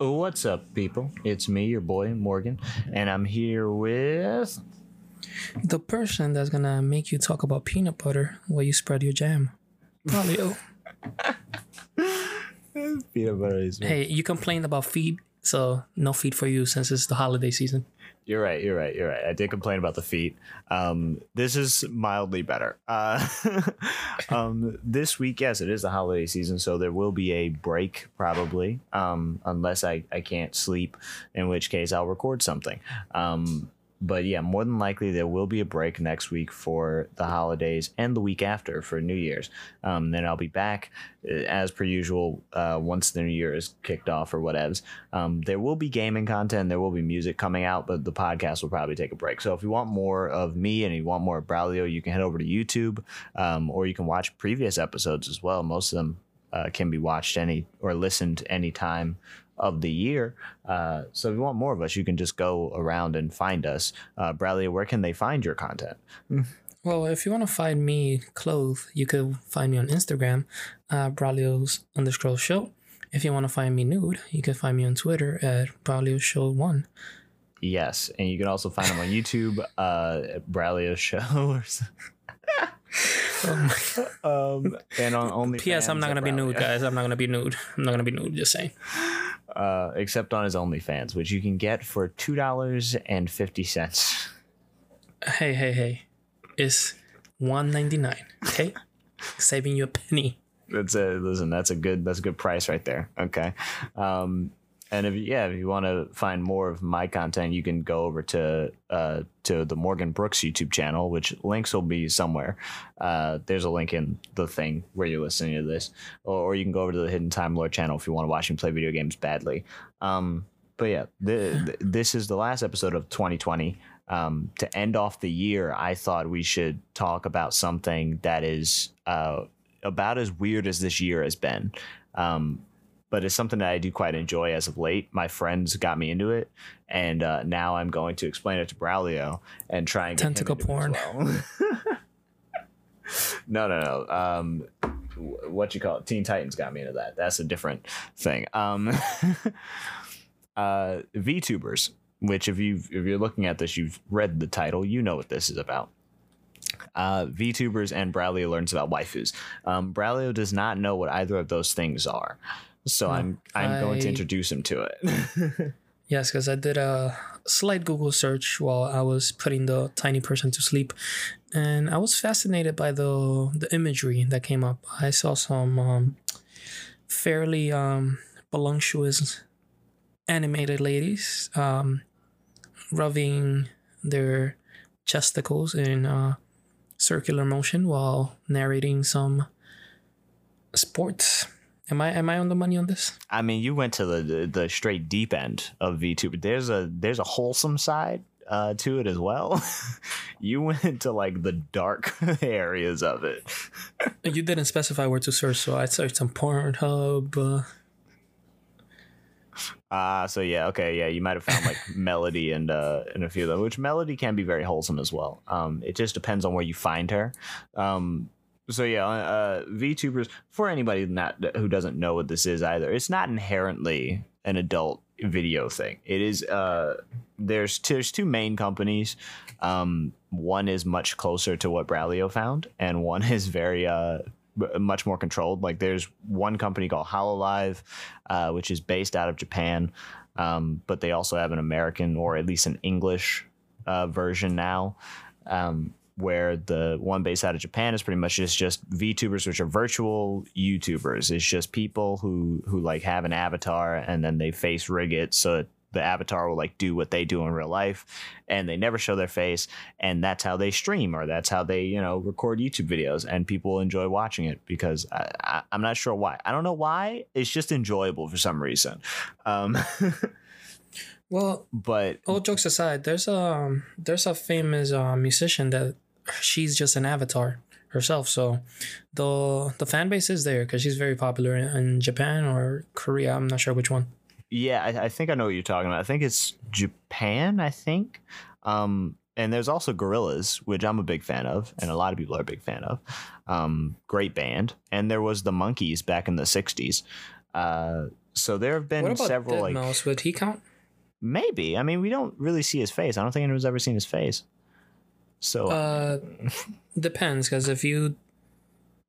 What's up, people? It's me, your boy Morgan, and I'm here with. The person that's gonna make you talk about peanut butter while you spread your jam. Probably. Peanut butter is. Hey, you complained about feed, so no feed for you since it's the holiday season. You're right. You're right. You're right. I did complain about the feet. Um, this is mildly better. Uh, um, this week, yes, it is the holiday season, so there will be a break probably, um, unless I, I can't sleep, in which case I'll record something. Um, but yeah, more than likely there will be a break next week for the holidays and the week after for New Year's. Um, then I'll be back uh, as per usual uh, once the New Year is kicked off or whatevs. Um, there will be gaming content, there will be music coming out, but the podcast will probably take a break. So if you want more of me and you want more of Braulio, you can head over to YouTube um, or you can watch previous episodes as well. Most of them uh, can be watched any or listened anytime of the year. Uh, so if you want more of us, you can just go around and find us. Uh, Braulio, where can they find your content? Well, if you want to find me clothed, you could find me on Instagram, uh, Braulio's underscore show. If you want to find me nude, you can find me on Twitter at Braulio Show One. Yes, and you can also find them on YouTube, uh, Braulio Show. Or um, and on only. P.S. I'm not gonna be nude, guys. I'm not gonna be nude. I'm not gonna be nude. Just saying. Uh, except on his OnlyFans, which you can get for two dollars and fifty cents. Hey, hey, hey! It's one ninety nine. Okay, saving you a penny. That's a listen. That's a good. That's a good price right there. Okay. Um, and if yeah, if you want to find more of my content, you can go over to uh, to the Morgan Brooks YouTube channel, which links will be somewhere. Uh, there's a link in the thing where you're listening to this, or, or you can go over to the Hidden Time Lord channel if you want to watch me play video games badly. Um, but yeah, the, this is the last episode of 2020. Um, to end off the year, I thought we should talk about something that is uh, about as weird as this year has been. Um, but it's something that I do quite enjoy as of late. My friends got me into it, and uh, now I'm going to explain it to Braulio and try and get Tentacle porn. Well. no, no, no. Um, what you call it? Teen Titans got me into that. That's a different thing. Um, uh, VTubers, which if you if you're looking at this, you've read the title, you know what this is about uh, VTubers and Braulio learns about waifus. Um, Braulio does not know what either of those things are. So no, I'm I'm I, going to introduce him to it. yes, because I did a slight Google search while I was putting the tiny person to sleep, and I was fascinated by the the imagery that came up. I saw some um, fairly um, voluptuous animated ladies um, rubbing their chesticles in uh, circular motion while narrating some sports Am I am I on the money on this? I mean, you went to the the, the straight deep end of VTuber. There's a there's a wholesome side uh, to it as well. you went to like the dark areas of it. you didn't specify where to search, so I searched on Pornhub. Uh... Ah, uh, so yeah, okay, yeah, you might have found like Melody and uh and a few of them, which Melody can be very wholesome as well. Um, it just depends on where you find her. Um, so yeah, uh, VTubers for anybody not who doesn't know what this is either, it's not inherently an adult video thing. It is uh, there's there's two main companies. Um, one is much closer to what Braulio found, and one is very uh, much more controlled. Like there's one company called Hololive, uh, which is based out of Japan, um, but they also have an American or at least an English uh, version now. Um, where the one based out of Japan is pretty much just just VTubers, which are virtual YouTubers. It's just people who who like have an avatar and then they face rig it so the avatar will like do what they do in real life and they never show their face and that's how they stream or that's how they you know record youtube videos and people enjoy watching it because I, am not sure why. I don't know why. It's just enjoyable for some reason. Um, well but all jokes aside there's a there's a famous uh, musician that she's just an avatar herself. So the the fan base is there because she's very popular in, in, Japan or Korea. I'm not sure which one. Yeah, I, I, think I know what you're talking about. I think it's Japan. I think. Um, and there's also Gorillaz, which I'm a big fan of, and a lot of people are a big fan of. Um, great band. And there was the Monkees back in the '60s. Uh, So there have been what about several Dead like Mouse? Would he count? maybe. I mean, we don't really see his face. I don't think anyone's ever seen his face. So Uh, depends, because if you,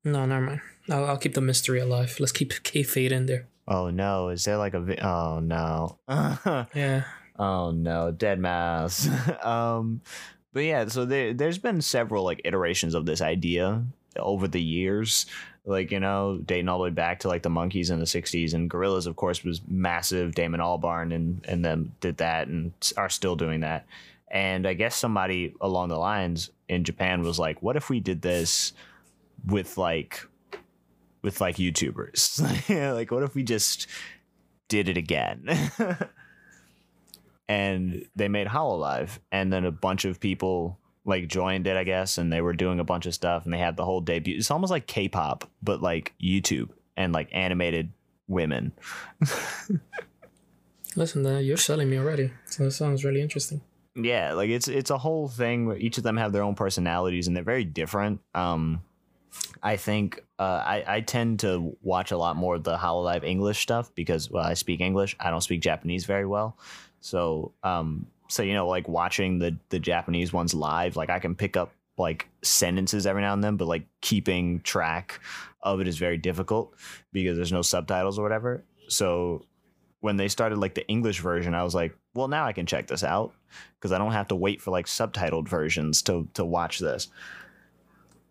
no, never mind. I'll, I'll keep the mystery alive. Let's keep kayfabe in there. oh no, is there like a vi- oh no. Yeah. Oh no, deadmau5. um, but yeah, so there there's been several like iterations of this idea over the years. Like you know, dating all the way back to like the Monkees in the '60s, and Gorillaz, of course, was massive. Damon Albarn and and them did that, and are still doing that. And I guess somebody along the lines in Japan was like, "What if we did this with like with like YouTubers? like, what if we just did it again?" and they made Hololive, and then a bunch of people like joined it, I guess, and they were doing a bunch of stuff, and they had the whole debut. It's almost like K-pop, but like YouTube and like animated women. Listen, uh, you're selling me already. So that sounds really interesting. Yeah, like it's it's a whole thing where each of them have their own personalities and they're very different. Um, I think uh, I I tend to watch a lot more of the Hololive English stuff because well I speak English. I don't speak Japanese very well, so um so you know like watching the the Japanese ones live, like I can pick up like sentences every now and then, but like keeping track of it is very difficult because there's no subtitles or whatever. So when they started like the English version, I was like, well, now I can check this out because I don't have to wait for like subtitled versions to to watch this.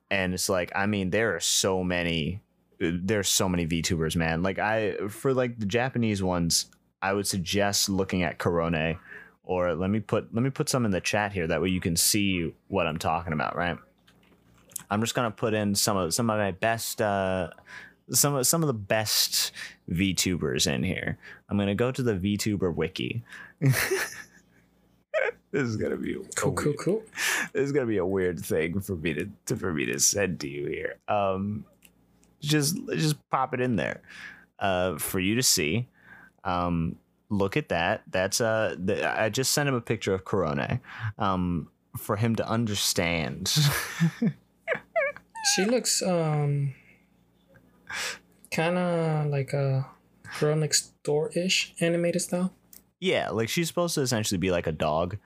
And it's like, I mean, there are so many there's so many VTubers, man. Like I for like the Japanese ones, I would suggest looking at Korone or let me put let me put some in the chat here that way you can see what I'm talking about, right? I'm just gonna put in some of some of my best uh some of some of the best VTubers in here. I'm gonna go to the VTuber wiki. this is gonna be Cool, cool, weird- cool. This is gonna be a weird thing for me to, to for me to send to you here. Um, just just pop it in there, uh, for you to see. Um, look at that. That's uh, the, I just sent him a picture of Korone, um, for him to understand. She looks um kind of like a girl next door ish animated style. Yeah, like she's supposed to essentially be like a dog.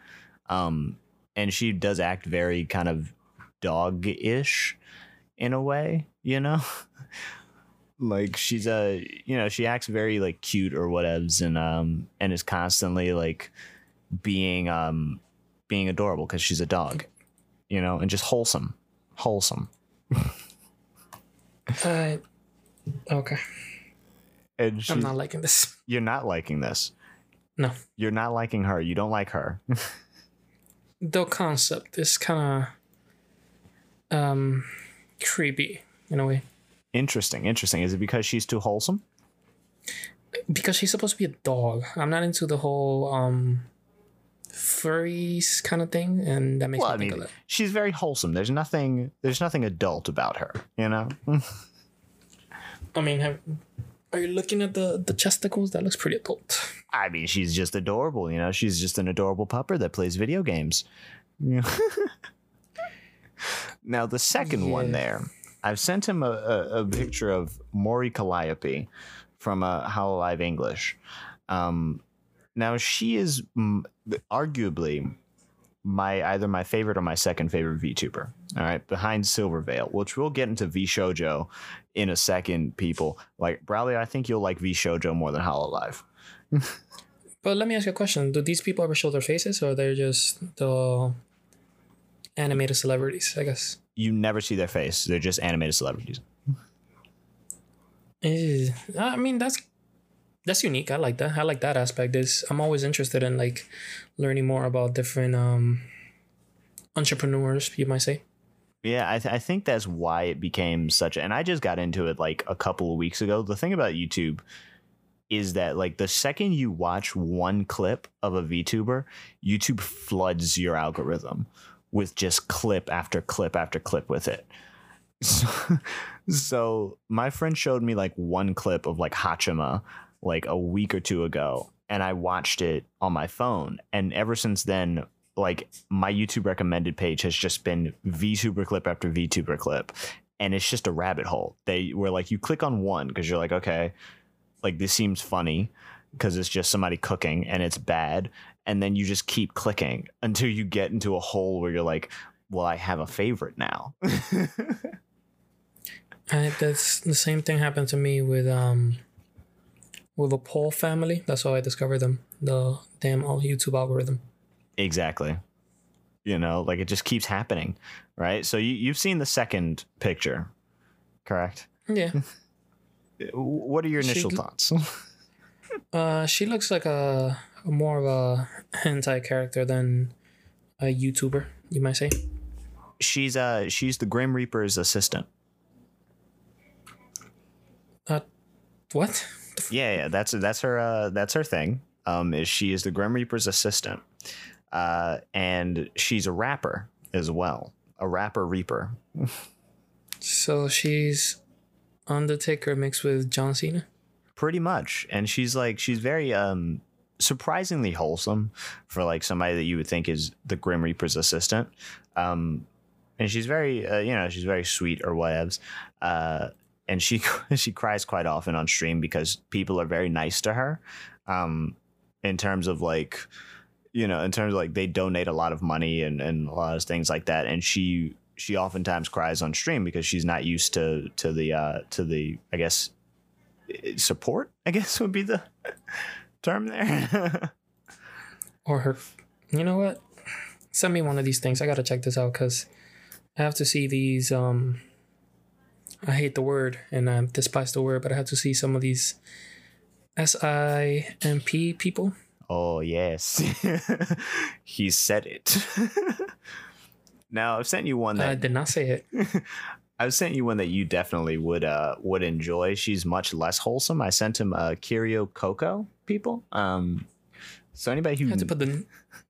Um and she does act very kind of dog-ish in a way, you know? like she's a you know, she acts very like cute or whatevs and um and is constantly like being um being adorable cuz she's a dog. You know, and just wholesome. Wholesome. Uh, okay, And she, I'm not liking this. you're not liking this. No, You're not liking her. You don't like her. the concept is kind of um creepy in a way interesting. Interesting. Is it because she's too wholesome? because she's supposed to be a dog. I'm not into the whole um furries kind of thing, and that makes well, me I think mean, of that. she's very wholesome. There's nothing. There's nothing adult about her. You know. I mean, have, are you looking at the the chesticles? That looks pretty adult. I mean, she's just adorable. You know, she's just an adorable pupper that plays video games. Now the second one there, I've sent him a, a, a picture of Mori Calliope from uh, Hololive English. Um, now she is mm, arguably my either my favorite or my second favorite VTuber. All right, behind Silvervale, which we'll get into VShojo in a second. People like Braulio, I think you'll like VShojo more than Hololive. But let me ask you a question: Do these people ever show their faces, or they're just the animated celebrities? I guess. You never see their face; they're just animated celebrities. Eh, I mean, that's that's unique. I like that. I like that aspect. Is I'm always interested in like learning more about different um entrepreneurs. You might say. Yeah, I, th- I think that's why it became such. And I just got into it like a couple of weeks ago. The thing about YouTube is that like the second you watch one clip of a VTuber, YouTube floods your algorithm with just clip after clip after clip with it. So, so my friend showed me like one clip of like Haachama like a week or two ago, and I watched it on my phone. And ever since then, like my YouTube recommended page has just been VTuber clip after VTuber clip, and it's just a rabbit hole. They were like you click on one because you're like okay, like this seems funny because it's just somebody cooking and it's bad and then you just keep clicking until you get into a hole where you're like well i have a favorite now and that's the same thing happened to me with um with the Paul family. That's how I discovered them. The damn all YouTube algorithm. Exactly you know like it just keeps happening right so you, you've seen the second picture correct Yeah. what are your initial gl- thoughts Uh, she looks like a, a more of a hentai character than a YouTuber, you might say. she's uh she's the grim reaper's assistant Uh, what? Yeah, yeah, that's that's her uh that's her thing. Um is she is the Grim Reaper's assistant. Uh and she's a rapper as well. A rapper reaper. So she's Undertaker mixed with John Cena. Pretty much. And she's like she's very um surprisingly wholesome for like somebody that you would think is the Grim Reaper's assistant. Um and she's very uh, you know, she's very sweet or whatevs. Uh and she she cries quite often on stream because people are very nice to her. Um in terms of like you know, in terms of like they donate a lot of money and, and a lot of things like that. And she she oftentimes cries on stream because she's not used to to the uh to the I guess support, I guess would be the term there. Or her. You know what? Send me one of these things. I gotta check this out because I have to see these. Um, I hate the word and I despise the word, but I have to see some of these S I M P people. Oh yes. he said it. now I've sent you one that. I did not say it. I've sent you one that you definitely would uh would enjoy. She's much less wholesome. I sent him uh Kiryu Coco people. Um so anybody who You have to put the.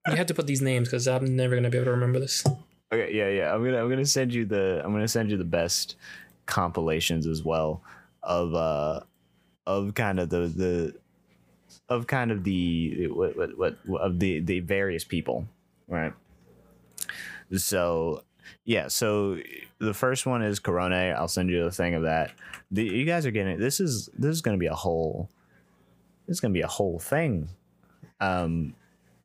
You have to put these names because I'm never gonna be able to remember this. Okay, yeah, yeah. I'm gonna I'm gonna send you the I'm gonna send you the best compilations as well of uh of kind of the the of kind of the what what, what of the the various people, right? So yeah, so the first one is Korone. I'll send you the thing of that. The, you guys are getting this is this is gonna be a whole this is gonna be a whole thing. Um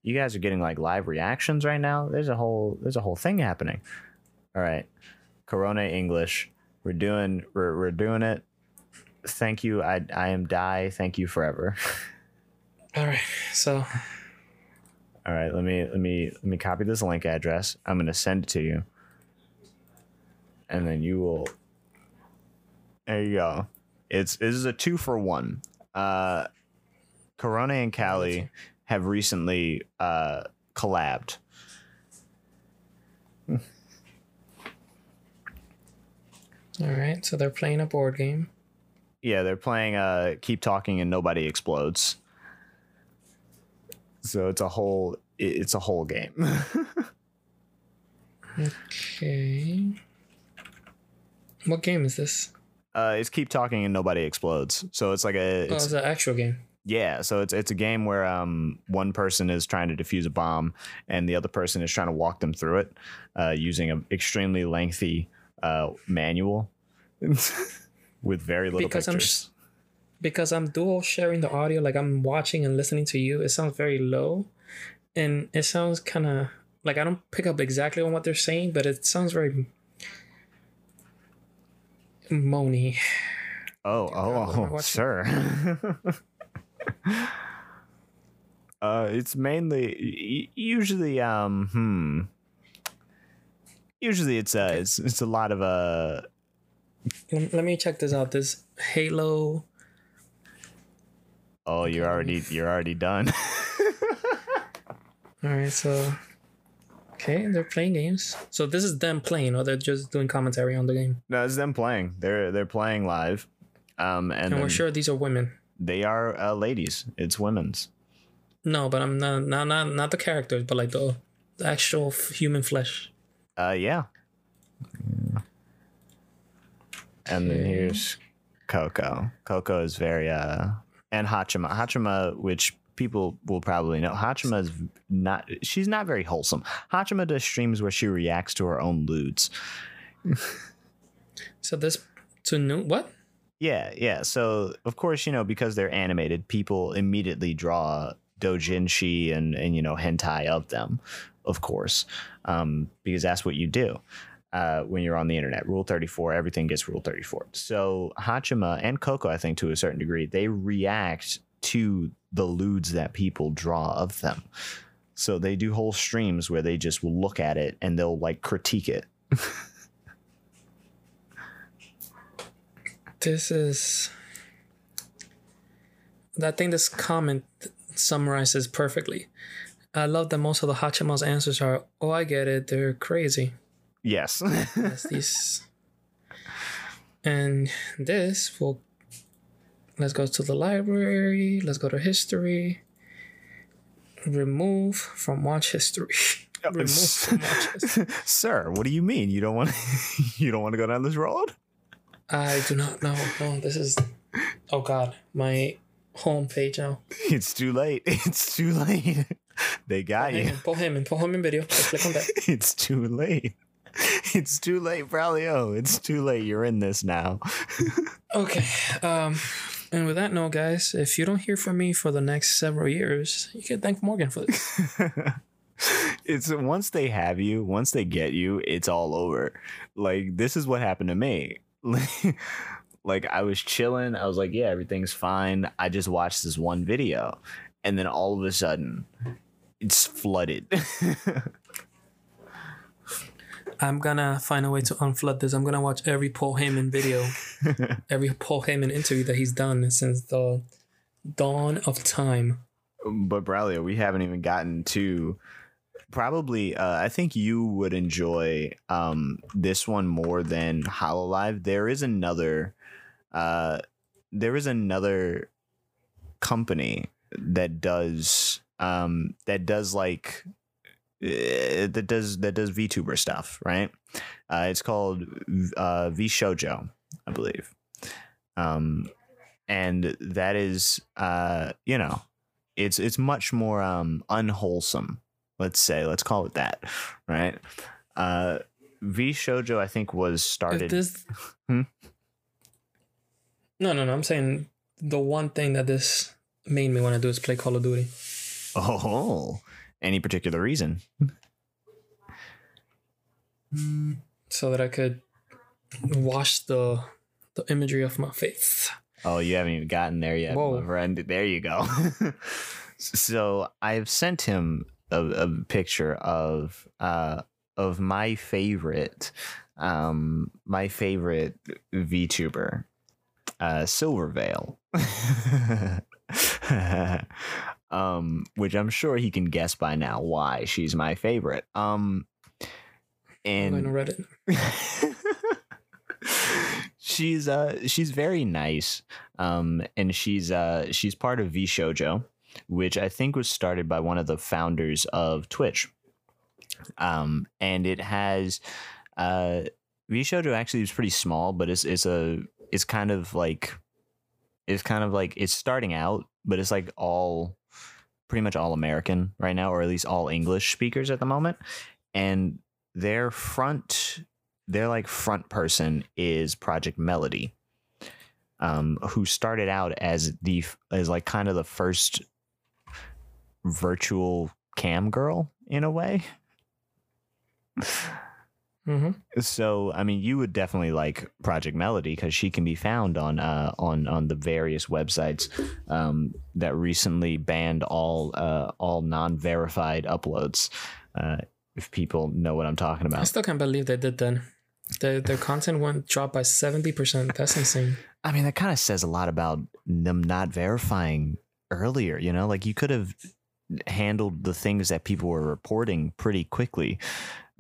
you guys are getting like live reactions right now. There's a whole there's a whole thing happening. All right. Korone English. We're doing we're we're doing it. Thank you. I I am die. Thank you forever. All right, so All right, let me let me let me copy this link address. I'm going to send it to you. And then you will There you go. It's this is a 2 for 1. Uh Korone and Calli have recently uh collabed. all right, so they're playing a board game. Yeah, they're playing uh keep talking and nobody explodes. So it's a whole it's a whole game. Okay. What game is this? uh it's keep talking and nobody explodes. So it's like a oh, it's it's an actual game. yeah, so it's it's a game where um one person is trying to defuse a bomb and the other person is trying to walk them through it uh using an extremely lengthy uh manual with very little Because I'm pictures. Because I'm dual sharing the audio, like I'm watching and listening to you. It sounds very low, and it sounds kind of like I don't pick up exactly on what they're saying, but it sounds very moany. Oh, what am I oh, sir. uh, it's mainly usually um hmm. Usually it's uh it's it's a lot of uh let me check this out. This Halo. Oh you're already you're already done. All right, so okay, they're playing games. So this is them playing, or they're just doing commentary on the game. no, it's them playing. They're they're playing live. Um and, And we're sure these are women. they are uh, ladies. It's women's. No, but I'm not not not, not the characters, but like the, the actual f- human flesh. Uh yeah. And then here's Coco. Coco is very uh and Haachama. Haachama, which people will probably know. Haachama is not she's not very wholesome. Haachama does streams where she reacts to her own lewds. So this to new what? Yeah, yeah. So of course, you know, because they're animated, people immediately draw doujinshi and and you know hentai of them, of course, um, because that's what you do uh, when you're on the internet. Rule 34, everything gets Rule 34. So Haachama and Coco, I think to a certain degree, they react to the lewds that people draw of them. So they do whole streams where they just will look at it and they'll like critique it. This is. I think this comment summarizes perfectly. I love that most of the Haachama's answers are, "Oh, I get it. They're crazy." Yes. That's these. And this will. Let's go to the library. Let's go to history. Remove from watch history. Remove from watch history. Sir, what do you mean? You don't want you don't want to go down this road? I do not know. No, this is. Oh God, my home page now. It's too late. It's too late. They got you. Paul Heyman, Paul Heyman video. Let's click on that. It's too late. It's too late, Braulio. It's too late. You're in this now. Okay. Um, and with that note, guys, if you don't hear from me for the next several years, you can thank Morgan for this. it's once they have you, once they get you, it's all over. Like this is what happened to me. like I was chilling, I was like, yeah, everything's fine. I just watched this one video and then all of a sudden it's flooded. I'm gonna find a way to unflood this. I'm gonna watch every Paul Heyman video, every Paul Heyman interview that he's done since the dawn of time. but Braulio, we haven't even gotten to probably uh, I think you would enjoy um, this one more than Hololive. There is another uh, there is another company that does um, that does like that does that does VTuber stuff, right? Uh, it's called uh, VShojo, I believe. Um, and that is uh, you know, it's it's much more um unwholesome let's say let's call it that right uh VShojo i think was started this, Hmm? no, no, no. I'm saying the one thing that this made me want to do is play Call of Duty. oh any particular reason so that I could wash the the imagery of my faith. oh you haven't even gotten there yet Whoa. my friend there you go so i've sent him a, a picture of uh of my favorite um my favorite vtuber uh silvervale um which i'm sure he can guess by now why she's my favorite um I'm going to and Reddit. she's uh she's very nice um and she's uh she's part of VShojo which i think was started by one of the founders of twitch um and it has uh VShojo actually is pretty small but it's it's a it's kind of like it's kind of like it's starting out but it's like all pretty much all american right now or at least all english speakers at the moment. And their front their like front person is project melody um who started out as the as like kind of the first virtual cam girl in a way hmm so i mean you would definitely like project melody because she can be found on uh on on the various websites um that recently banned all uh all non-verified uploads uh if people know what i'm talking about, I still can't believe they did that. Their their content went dropped by seventy percent. That's insane. I mean, that kind of says a lot about them not verifying earlier. You know, like you could have handled the things that people were reporting pretty quickly,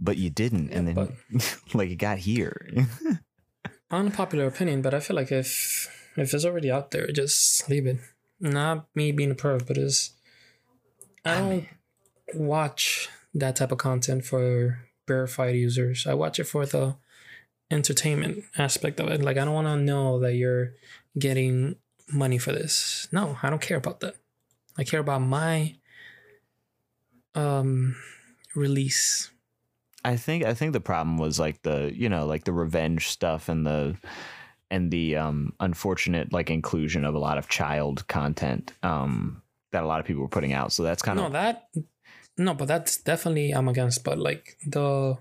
but you didn't, and Yeah, then like it got here. Unpopular opinion, but I feel like if if it's already out there, just leave it. Not me being a perv, but it's I don't watch that type of content for verified users. I watch it for the entertainment aspect of it. Like I don't want to know that you're getting money for this. No, I don't care about that. I care about my um release. I think I think the problem was like the you know like the revenge stuff and the and the um unfortunate like inclusion of a lot of child content um that a lot of people were putting out. So that's kind no of that no but that's definitely i'm against but like the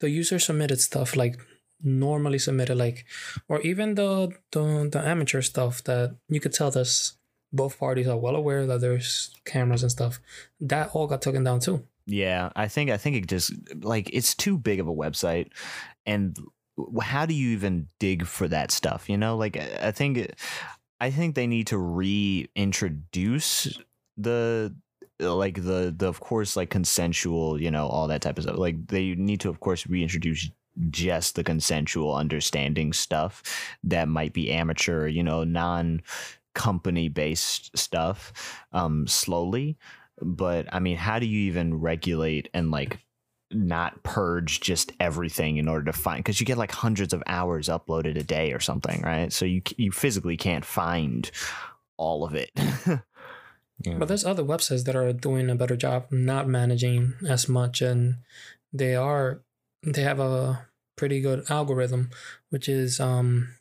the user submitted stuff like normally submitted like or even the the, the amateur stuff that you could tell this both parties are well aware that there's cameras and stuff that all got taken down too Yeah, I think I think it just like it's too big of a website, and how do you even dig for that stuff? You know, like I think I think they need to reintroduce the like the the of course like consensual, you know, all that type of stuff. Like they need to of course reintroduce just the consensual understanding stuff that might be amateur, you know, non company based stuff um slowly but I mean, how do you even regulate and like not purge just everything in order to find? Because you get like hundreds of hours uploaded a day or something, right? So you you physically can't find all of it. Yeah. But there's other websites that are doing a better job not managing as much, and they are they have a pretty good algorithm, which is um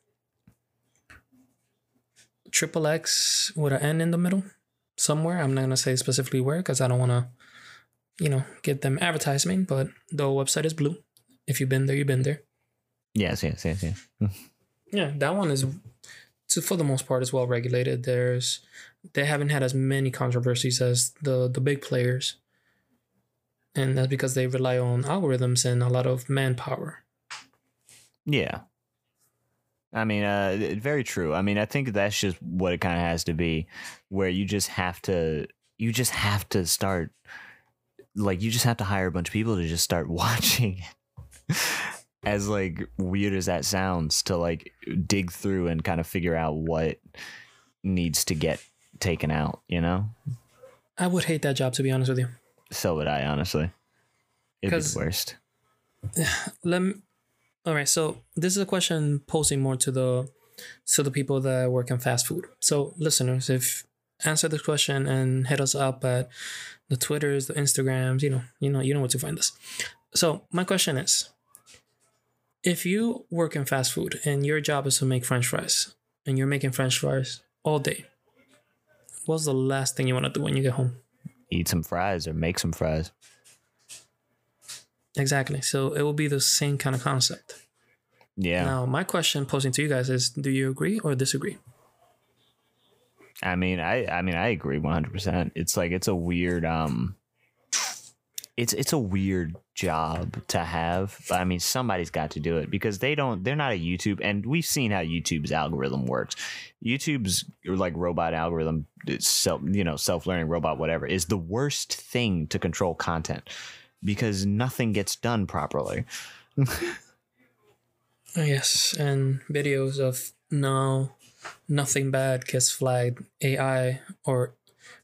triple X with an N in the middle somewhere. I'm not gonna say specifically where because I don't want to, you know, get them advertisement. But the website is blue. If you've been there, you've been there. yes, yes, yes, yes. Yeah, that one is, to, for the most part, is well regulated. There's, they haven't had as many controversies as the the big players, and that's because they rely on algorithms and a lot of manpower. Yeah. I mean, uh, very true. I mean, I think that's just what it kind of has to be, where you just have to, you just have to start, like, you just have to hire a bunch of people to just start watching. As like weird as that sounds, to like dig through and kind of figure out what needs to get taken out, you know? I would hate that job to be honest with you. So would I, honestly. It'd be the worst. Let me, all right. So this is a question posing more to the to the people that work in fast food. So listeners, if answer this question and hit us up at the Twitters, the Instagrams, you know, you know, you know where to find us. So my question is, if you work in fast food and your job is to make French fries and you're making French fries all day, what's the last thing you want to do when you get home? Eat some fries or make some fries. Exactly. So it will be the same kind of concept. Yeah. Now, my question posing to you guys is: Do you agree or disagree? I mean, I I mean, I agree one hundred percent. It's like it's a weird um, it's it's a weird job to have. But I mean, somebody's got to do it because they don't. They're not a YouTube, and we've seen how YouTube's algorithm works. YouTube's like robot algorithm, self you know self learning robot whatever is the worst thing to control content because nothing gets done properly. Oh, Yes, and videos of no, nothing bad gets flagged. AI or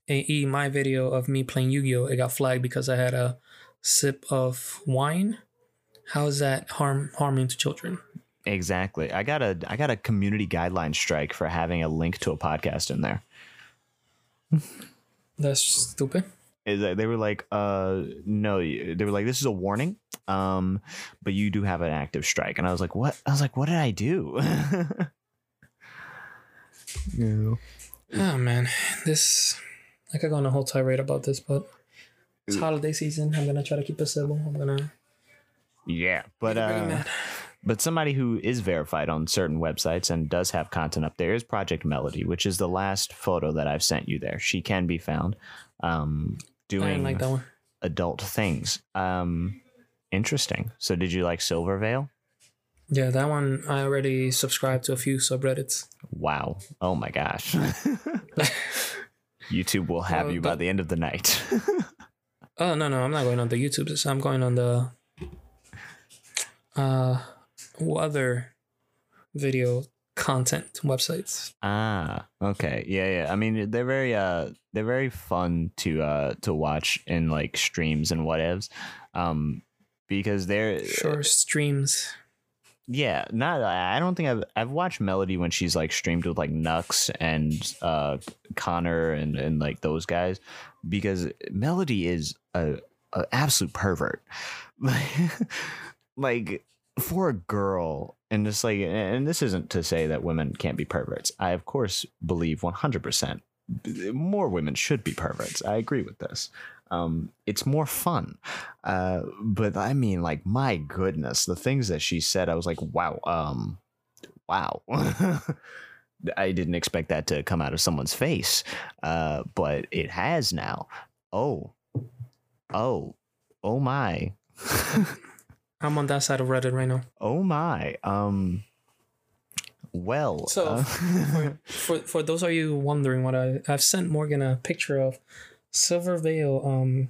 AE, my video of me playing Yu Gi Oh! It got flagged because I had a sip of wine. How is that harm harming to children? Exactly. I got a I got a community guideline strike for having a link to a podcast in there. That's stupid. Is that they were like uh no they were like this is a warning um but you do have an active strike and i was like what i was like what did i do yeah. Oh man, this I could go on a whole tirade about this, but it's holiday season. I'm gonna try to keep it civil. I'm gonna. yeah but Make it really uh but somebody who is verified on certain websites and does have content up there is project melody which is the last photo that i've sent you there she can be found um I doing like that one. adult things um interesting so did you like Silvervale Yeah, that one I already subscribed to a few subreddits. Wow. Oh my gosh. YouTube will have Well, you by the end of the night. Oh no no, I'm not going on the YouTube. I'm going on the uh other video content websites. ah, okay. Yeah, yeah. I mean, they're very uh they're very fun to uh to watch in like streams and whatevs. Um because they're Sure streams. yeah, not I don't think I've I've watched Melody when she's like streamed with like Nux and uh Connor and and like those guys because Melody is a, a absolute pervert. like for a girl and it's like and this isn't to say that women can't be perverts. I of course believe 100% more women should be perverts. I agree with this. Um, it's more fun. Uh, but i mean like my goodness the things that she said i was like wow um, wow. I didn't expect that to come out of someone's face. Uh, but it has now. Oh. Oh. Oh my I'm on that side of Reddit right now. Oh my. Um well, So uh, for, for for those of you wondering what I I've sent Morgan a picture of Silvervale um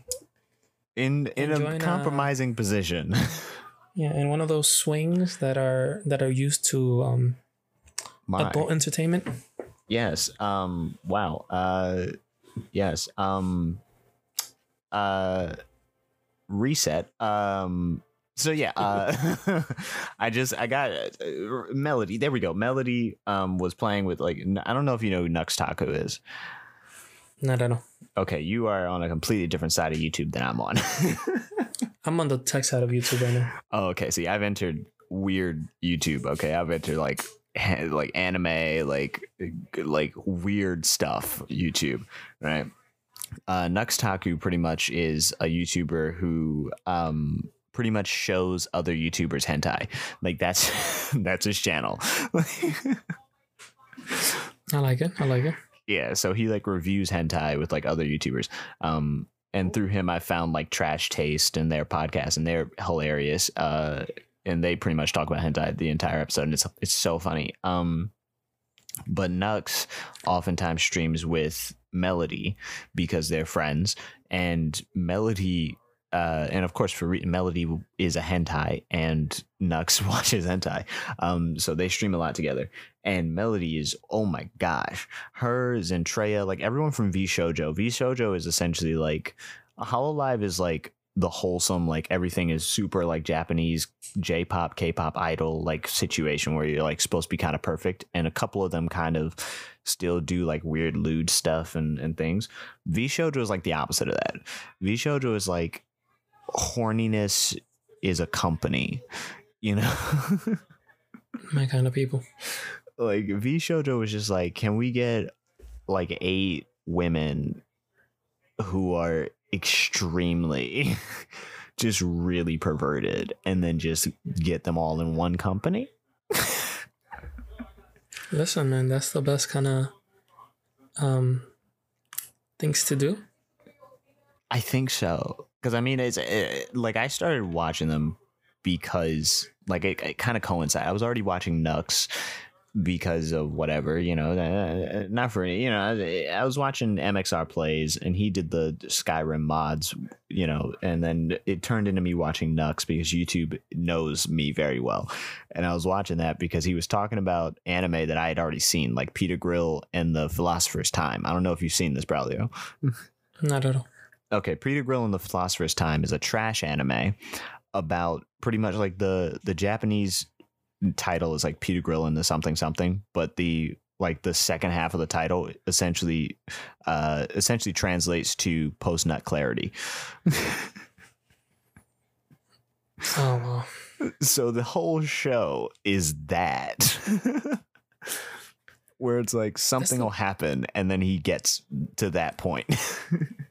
in in a uh, compromising position. yeah in one of those swings that are that are used to um My. adult entertainment. Yes. Um wow. Uh yes. Um uh reset. Um so yeah, uh I just I got uh, Melody. There we go. Melody um was playing with like I don't know if you know who Nux Taku is. I don't know. Okay, you are on a completely different side of YouTube than I'm on. I'm on the tech side of YouTube right now. Oh, okay. See, I've entered weird YouTube. Okay, I've entered like like anime, like like weird stuff YouTube, right? Uh, Nuxtaku pretty much is a YouTuber who um pretty much shows other YouTubers hentai. Like that's that's his channel. I like it. I like it. yeah, so he like reviews hentai with like other YouTubers. Um and through him I found like Trash Taste and their podcast and they're hilarious. Uh and they pretty much talk about hentai the entire episode and it's it's so funny. Um but Nux oftentimes streams with Melody because they're friends and Melody uh, and of course, for Melody is a hentai, and Nux watches hentai. Um, so they stream a lot together. And Melody is, oh my gosh, her Zentreya, like everyone from VShojo. V Shoujo is essentially like Hololive is like the wholesome, like everything is super like Japanese J-pop, K-pop idol like situation where you're like supposed to be kind of perfect, and a couple of them kind of still do like weird lewd stuff and and things. VShojo is like the opposite of that. VShojo is like horniness is a company, you know. My kind of people. like VShojo was just like, can we get like eight women who are extremely just really perverted and then just get them all in one company? Listen, man, that's the best kind of um things to do. I think so. Cause I mean, it's it, like I started watching them because like it, it kind of coincided. I was already watching Nux because of whatever, you know, uh, not for you know, I, I was watching MXR plays and he did the Skyrim mods, you know, and then it turned into me watching Nux because YouTube knows me very well. And I was watching that because he was talking about anime that I had already seen, like Peter Grill and the Philosopher's Time. I don't know if you've seen this, Braulio. Not at all. Okay, Peter Grill and the Philosopher's Time is a trash anime about pretty much like the the Japanese title is like Peter Grill and the something something, but the like the second half of the title essentially uh essentially translates to post nut clarity. Oh wow. so the whole show is that where it's like something the- will happen and then he gets to that point.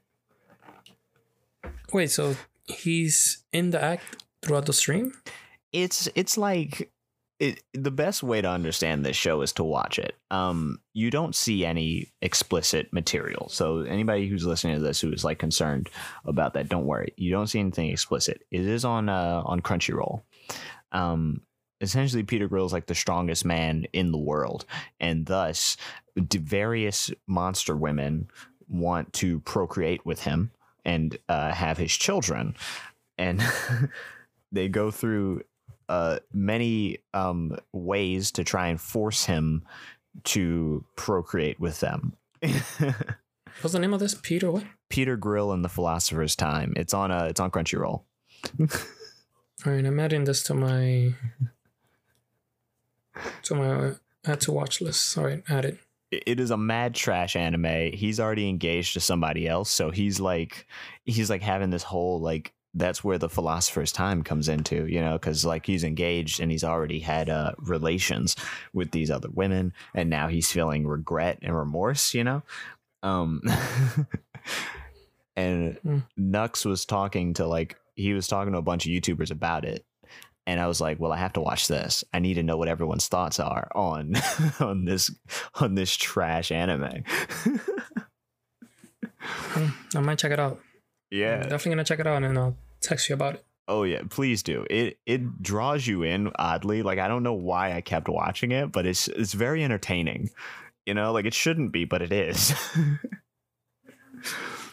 Wait, so he's in the act throughout the stream? it's it's like it the best way to understand this show is to watch it. Um you don't see any explicit material. So anybody who's listening to this who is like concerned about that don't worry. You don't see anything explicit. It is on uh on crunchyroll. Um essentially peter grill is like the strongest man in the world. And thus various monster women want to procreate with him and uh, have his children and they go through uh, many um, ways to try and force him to procreate with them. What's the name of this? Peter what? Peter Grill and the Philosopher's Time. It's on uh, it's on Crunchyroll. All right, I'm adding this to my to my add to watch list. All right, add it. It- is a mad trash anime. He's already engaged to somebody else, so he's like he's like having this whole like that's where the philosopher's time comes into, you know, because like he's engaged and he's already had uh, relations with these other women, and now he's feeling regret and remorse, you know. Um, and Hmm. Nux was talking to like he was talking to a bunch of YouTubers about it, and I was like, well, I have to watch this. I need to know what everyone's thoughts are on on this on this trash anime. Hmm, I might check it out. I'm yeah. definitely gonna check it out and I'll text you about it. Oh yeah, please do. It it draws you in oddly. Like I don't know why I kept watching it, but it's it's very entertaining. You know, like it shouldn't be, but it is.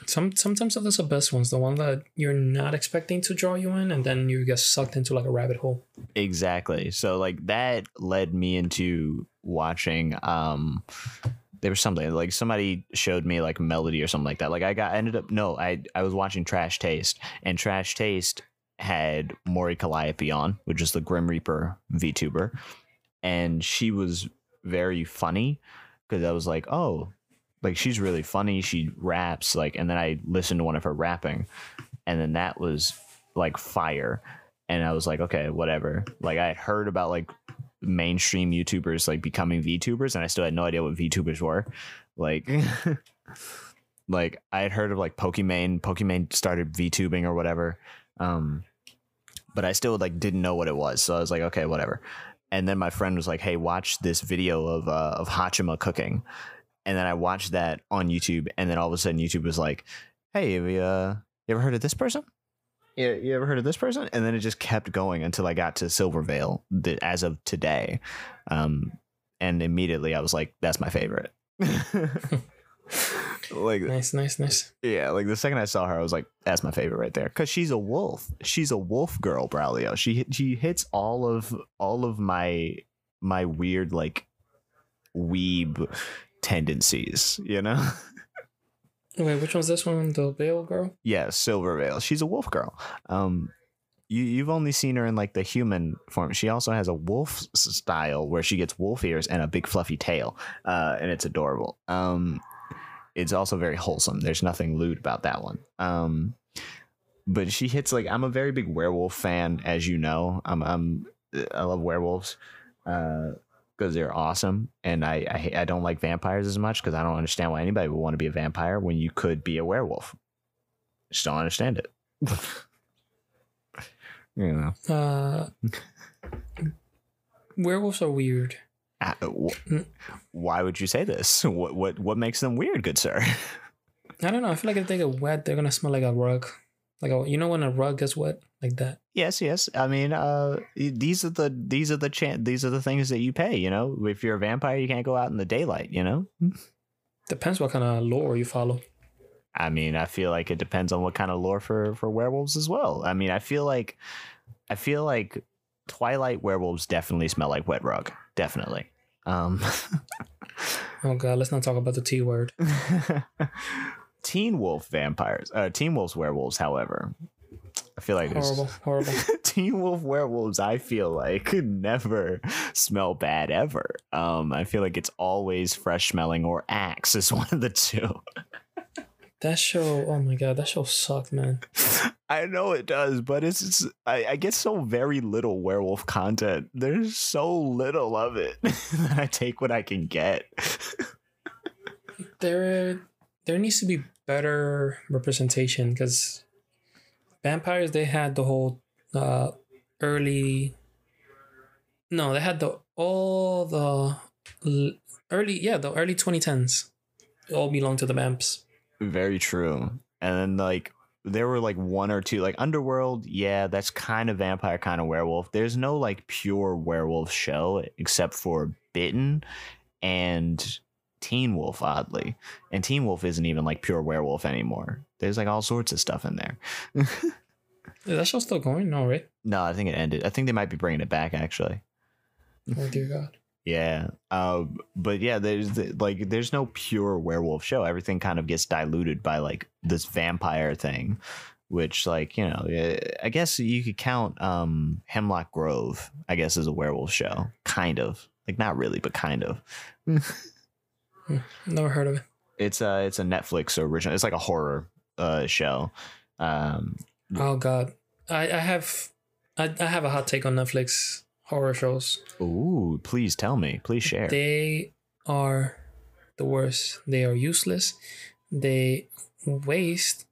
Some sometimes those are the best ones, the one that you're not expecting to draw you in, and then you get sucked into like a rabbit hole. exactly. So like that led me into watching um there was something like somebody showed me like melody or something like that. Like I got I ended up no, I I was watching Trash Taste and Trash Taste had Mori Calliope on, which is the Grim Reaper VTuber, and she was very funny because I was like, oh, like she's really funny. She raps like, and then I listened to one of her rapping, and then that was like fire, and I was like, okay, whatever. Like I had heard about like mainstream YouTubers like becoming VTubers, and I still had no idea what VTubers were. Like, like I had heard of like Pokimane. Pokimane started VTubing or whatever. Um, but I still like didn't know what it was. So I was like, okay, whatever. And then my friend was like, hey, watch this video of uh, of Haachama cooking. And then I watched that on YouTube, and then all of a sudden YouTube was like, hey, have you, uh, you ever heard of this person? You, you ever heard of this person? And then it just kept going until I got to Silvervale the, as of today. Um, and immediately I was like, that's my favorite. like Nice, nice, nice. yeah, like the second I saw her, I was like, "That's my favorite right there," because she's a wolf. She's a wolf girl, Braulio. She she hits all of all of my my weird like weeb tendencies. You know? Wait, which one's this one? The Veil girl? yeah, Silvervale. She's a wolf girl. Um, you you've only seen her in like the human form. She also has a wolf style where she gets wolf ears and a big fluffy tail, uh, and it's adorable. Um, it's also very wholesome. There's nothing lewd about that one. Um, but she hits like I'm a very big werewolf fan, as you know. I'm I'm I love werewolves. Uh, because they're awesome, and I, I I don't like vampires as much because I don't understand why anybody would want to be a vampire when you could be a werewolf. Just don't understand it. you know, Uh, werewolves are weird. Uh, wh- why would you say this? What what what makes them weird, good sir? I don't know. I feel like if they get wet, they're gonna smell like a rug. Like a, you know when a rug gets wet like that. yes, yes. I mean, uh, these are the these are the chan- these are the things that you pay. You know, if you're a vampire, you can't go out in the daylight. You know. Depends what kind of lore you follow. I mean, I feel like it depends on what kind of lore for for werewolves as well. I mean, I feel like I feel like Twilight werewolves definitely smell like wet rug. Definitely. Um Oh god, let's not talk about the T word. Teen Wolf vampires, uh Teen Wolf's werewolves, however. I feel like Horrible, horrible. Teen Wolf werewolves, I feel like could never smell bad ever. Um, I feel like it's always fresh smelling or axe is one of the two. That show, oh my god, that show sucked, man. I know it does, but it's, it's I, I get so very little werewolf content. There's so little of it that I take what I can get. There, there needs to be better representation because vampires they had the whole uh early. No, they had the all the early yeah the early 2010s all belong to the vamps. Very true. And then like there were like one or two like Underworld, yeah, that's kind of vampire, kind of werewolf. There's no like pure werewolf show except for Bitten and Teen Wolf, oddly. And Teen Wolf isn't even like pure werewolf anymore. There's like all sorts of stuff in there. Is that show still going? No, right? no, I think it ended. I think they might be bringing it back actually. Oh dear God. Yeah. Um, but yeah, there's the, like there's no pure werewolf show. Everything kind of gets diluted by like this vampire thing, which like, you know, I guess you could count um Hemlock Grove, I guess as a werewolf show. Kind of. Like not really, but kind of. Never heard of it. It's a it's a Netflix original. It's like a horror uh show. Um Oh God, I I have I, I have a hot take on Netflix horror shows. Ooh, please tell me. Please share. They are the worst. They are useless. They waste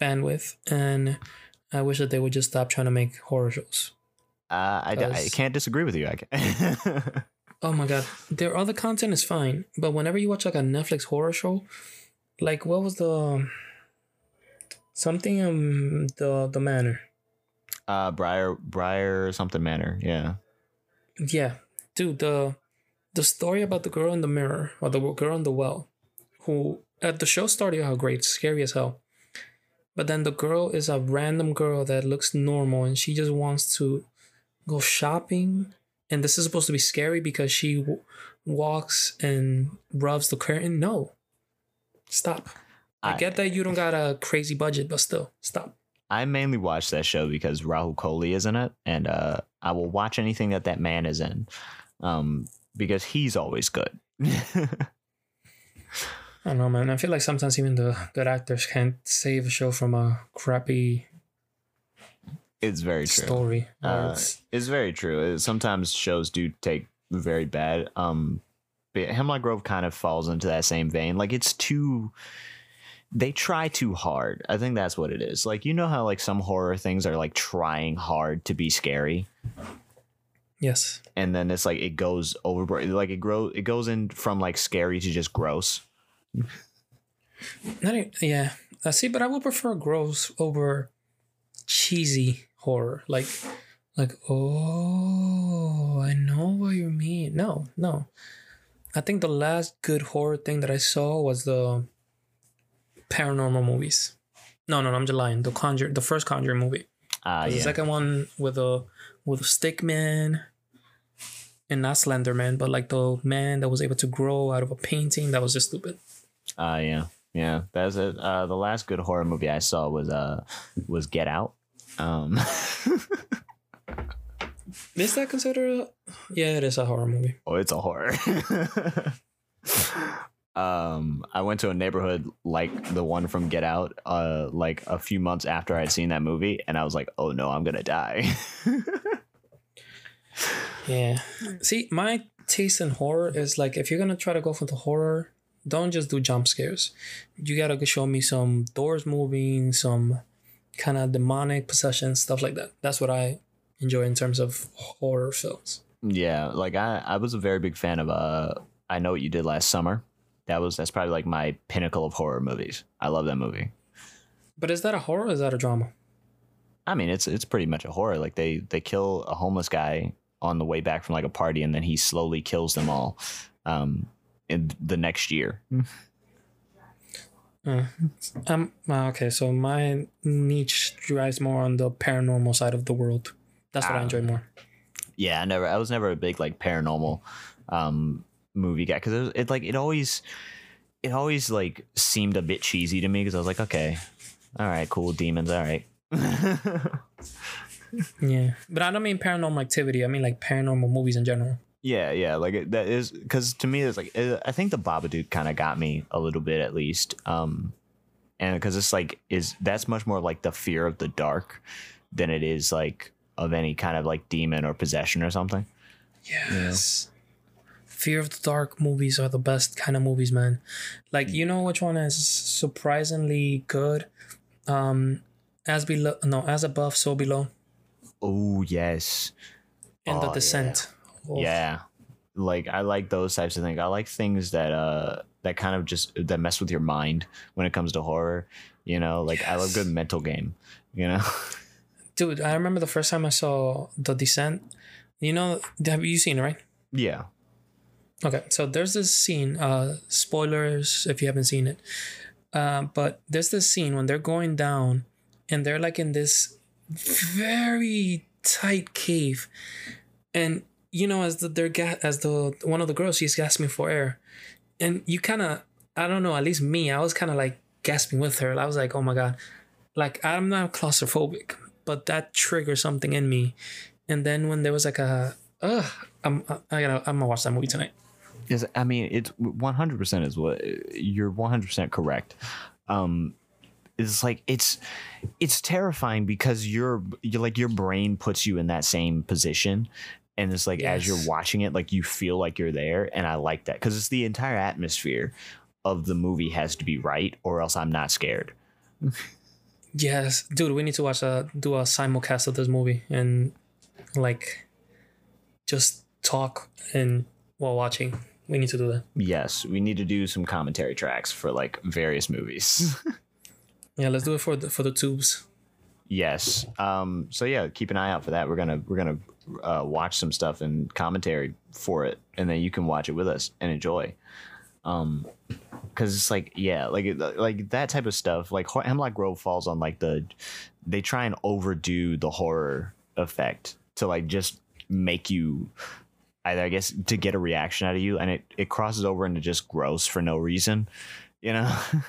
bandwidth, and I wish that they would just stop trying to make horror shows. Uh, I, I can't disagree with you. I can. Oh my god, their other content is fine, but whenever you watch like a Netflix horror show, like what was the something um the the manor? uh, Briar, Briar something manor. Yeah. Yeah, dude, the the story about the girl in the mirror or the girl in the well, who at the show started out great, scary as hell, but then the girl is a random girl that looks normal and she just wants to go shopping, and this is supposed to be scary because she w- walks and rubs the curtain. No, stop. I I- get that you don't got a crazy budget, but still, stop. I mainly watch that show because Rahul Kohli is in it, and uh, I will watch anything that that man is in, um, because he's always good. I don't know, man. I feel like sometimes even the good actors can't save a show from a crappy it's very true. story. Uh, it's- It's very true. Uh, Sometimes shows do take very bad. Um, but Hemlock Grove kind of falls into that same vein. Like it's too. They try too hard. I think that's what it is. Like you know how like some horror things are like trying hard to be scary, yes. and then it's like it goes overboard. Like it grows. It goes in from like scary to just gross. Not e- yeah. I see, but I would prefer gross over cheesy horror. Like, like oh, I know what you mean. No, no. I think the last good horror thing that I saw was the paranormal movies. No, no, no I'm just lying. The Conjure, the first Conjure movie. Uh, The second one with a with a stick man, and not Slender Man, but like the man that was able to grow out of a painting. That was just stupid. Uh, yeah, yeah. That's it. Uh, the last good horror movie I saw was uh was Get Out. Um, Is that considered? A, yeah, it is a horror movie. oh, it's a horror. um, I went to a neighborhood like the one from Get Out, uh, like a few months after I'd seen that movie, and I was like, oh no, I'm gonna die. Yeah. See, my taste in horror is like if you're gonna try to go for the horror, don't just do jump scares. You gotta show me some doors moving, some kind of demonic possession, stuff like that. That's what I enjoy in terms of horror films. yeah, like I, I was a very big fan of uh, I know what you did last summer. That was that's probably like my pinnacle of horror movies. I love that movie. But is that a horror or is that a drama? I mean, it's it's pretty much a horror. Like they they kill a homeless guy on the way back from like a party, and then he slowly kills them all. Um, in the next year. Uh, um, uh, okay, so my niche drives more on the paranormal side of the world. That's what I Ah. enjoy more. Yeah, I never. I was never a big like paranormal um movie guy because it, was- it like it always it always like seemed a bit cheesy to me because I was like, okay, all right, cool, demons, all right. Yeah, but I don't mean paranormal activity. I mean like paranormal movies in general. Yeah, yeah, like it, that is because to me it's like it, I think the Babadook kind of got me a little bit at least, um, and because it's like is that's much more like the fear of the dark than it is like of any kind of like demon or possession or something. Yes. Fear of the Dark movies are the best kind of movies, man. Like you know which one is surprisingly good? Um As Below no, As Above, So Below. Oh yes, And Oh, The yeah. Yeah, like I like those types of things. I like things that uh that kind of just that mess with your mind when it comes to horror. You know, like I love good mental game. You know, Dude, I remember the first time I saw The Descent. You know, have you seen it, right? yeah. Okay, so there's this scene, uh spoilers if you haven't seen it. Uh, but there's this scene when they're going down and they're like in this very tight cave. And you know, as the they're ga- as the one of the girls, she's gasping for air. And you kind of I don't know, at least me, I was kind of like gasping with her. I was like, oh my god. Like I'm not claustrophobic, but that triggered something in me. And then when there was like a ugh, I'm I gotta I'm gonna watch that movie tonight. is I mean it's 100% is what you're 100% correct. Um is like it's it's terrifying because you're you're like your brain puts you in that same position and it's like as you're watching it like you feel like you're there and i like that because it's the entire atmosphere of the movie has to be right or else i'm not scared. Yes, dude, we need to watch a do a simulcast of this movie and like just talk and while watching. We need to do that. yes. We need to do some commentary tracks for like various movies. Yeah, let's do it for the for the tubes. yes. Um so yeah keep an eye out for that. We're gonna we're gonna uh, watch some stuff and commentary for it and then you can watch it with us and enjoy. Um because it's like yeah like like that type of stuff like hemlock grove falls on like the they try and overdo the horror effect to like just make you either i guess to get a reaction out of you and it it crosses over into just gross for no reason you know?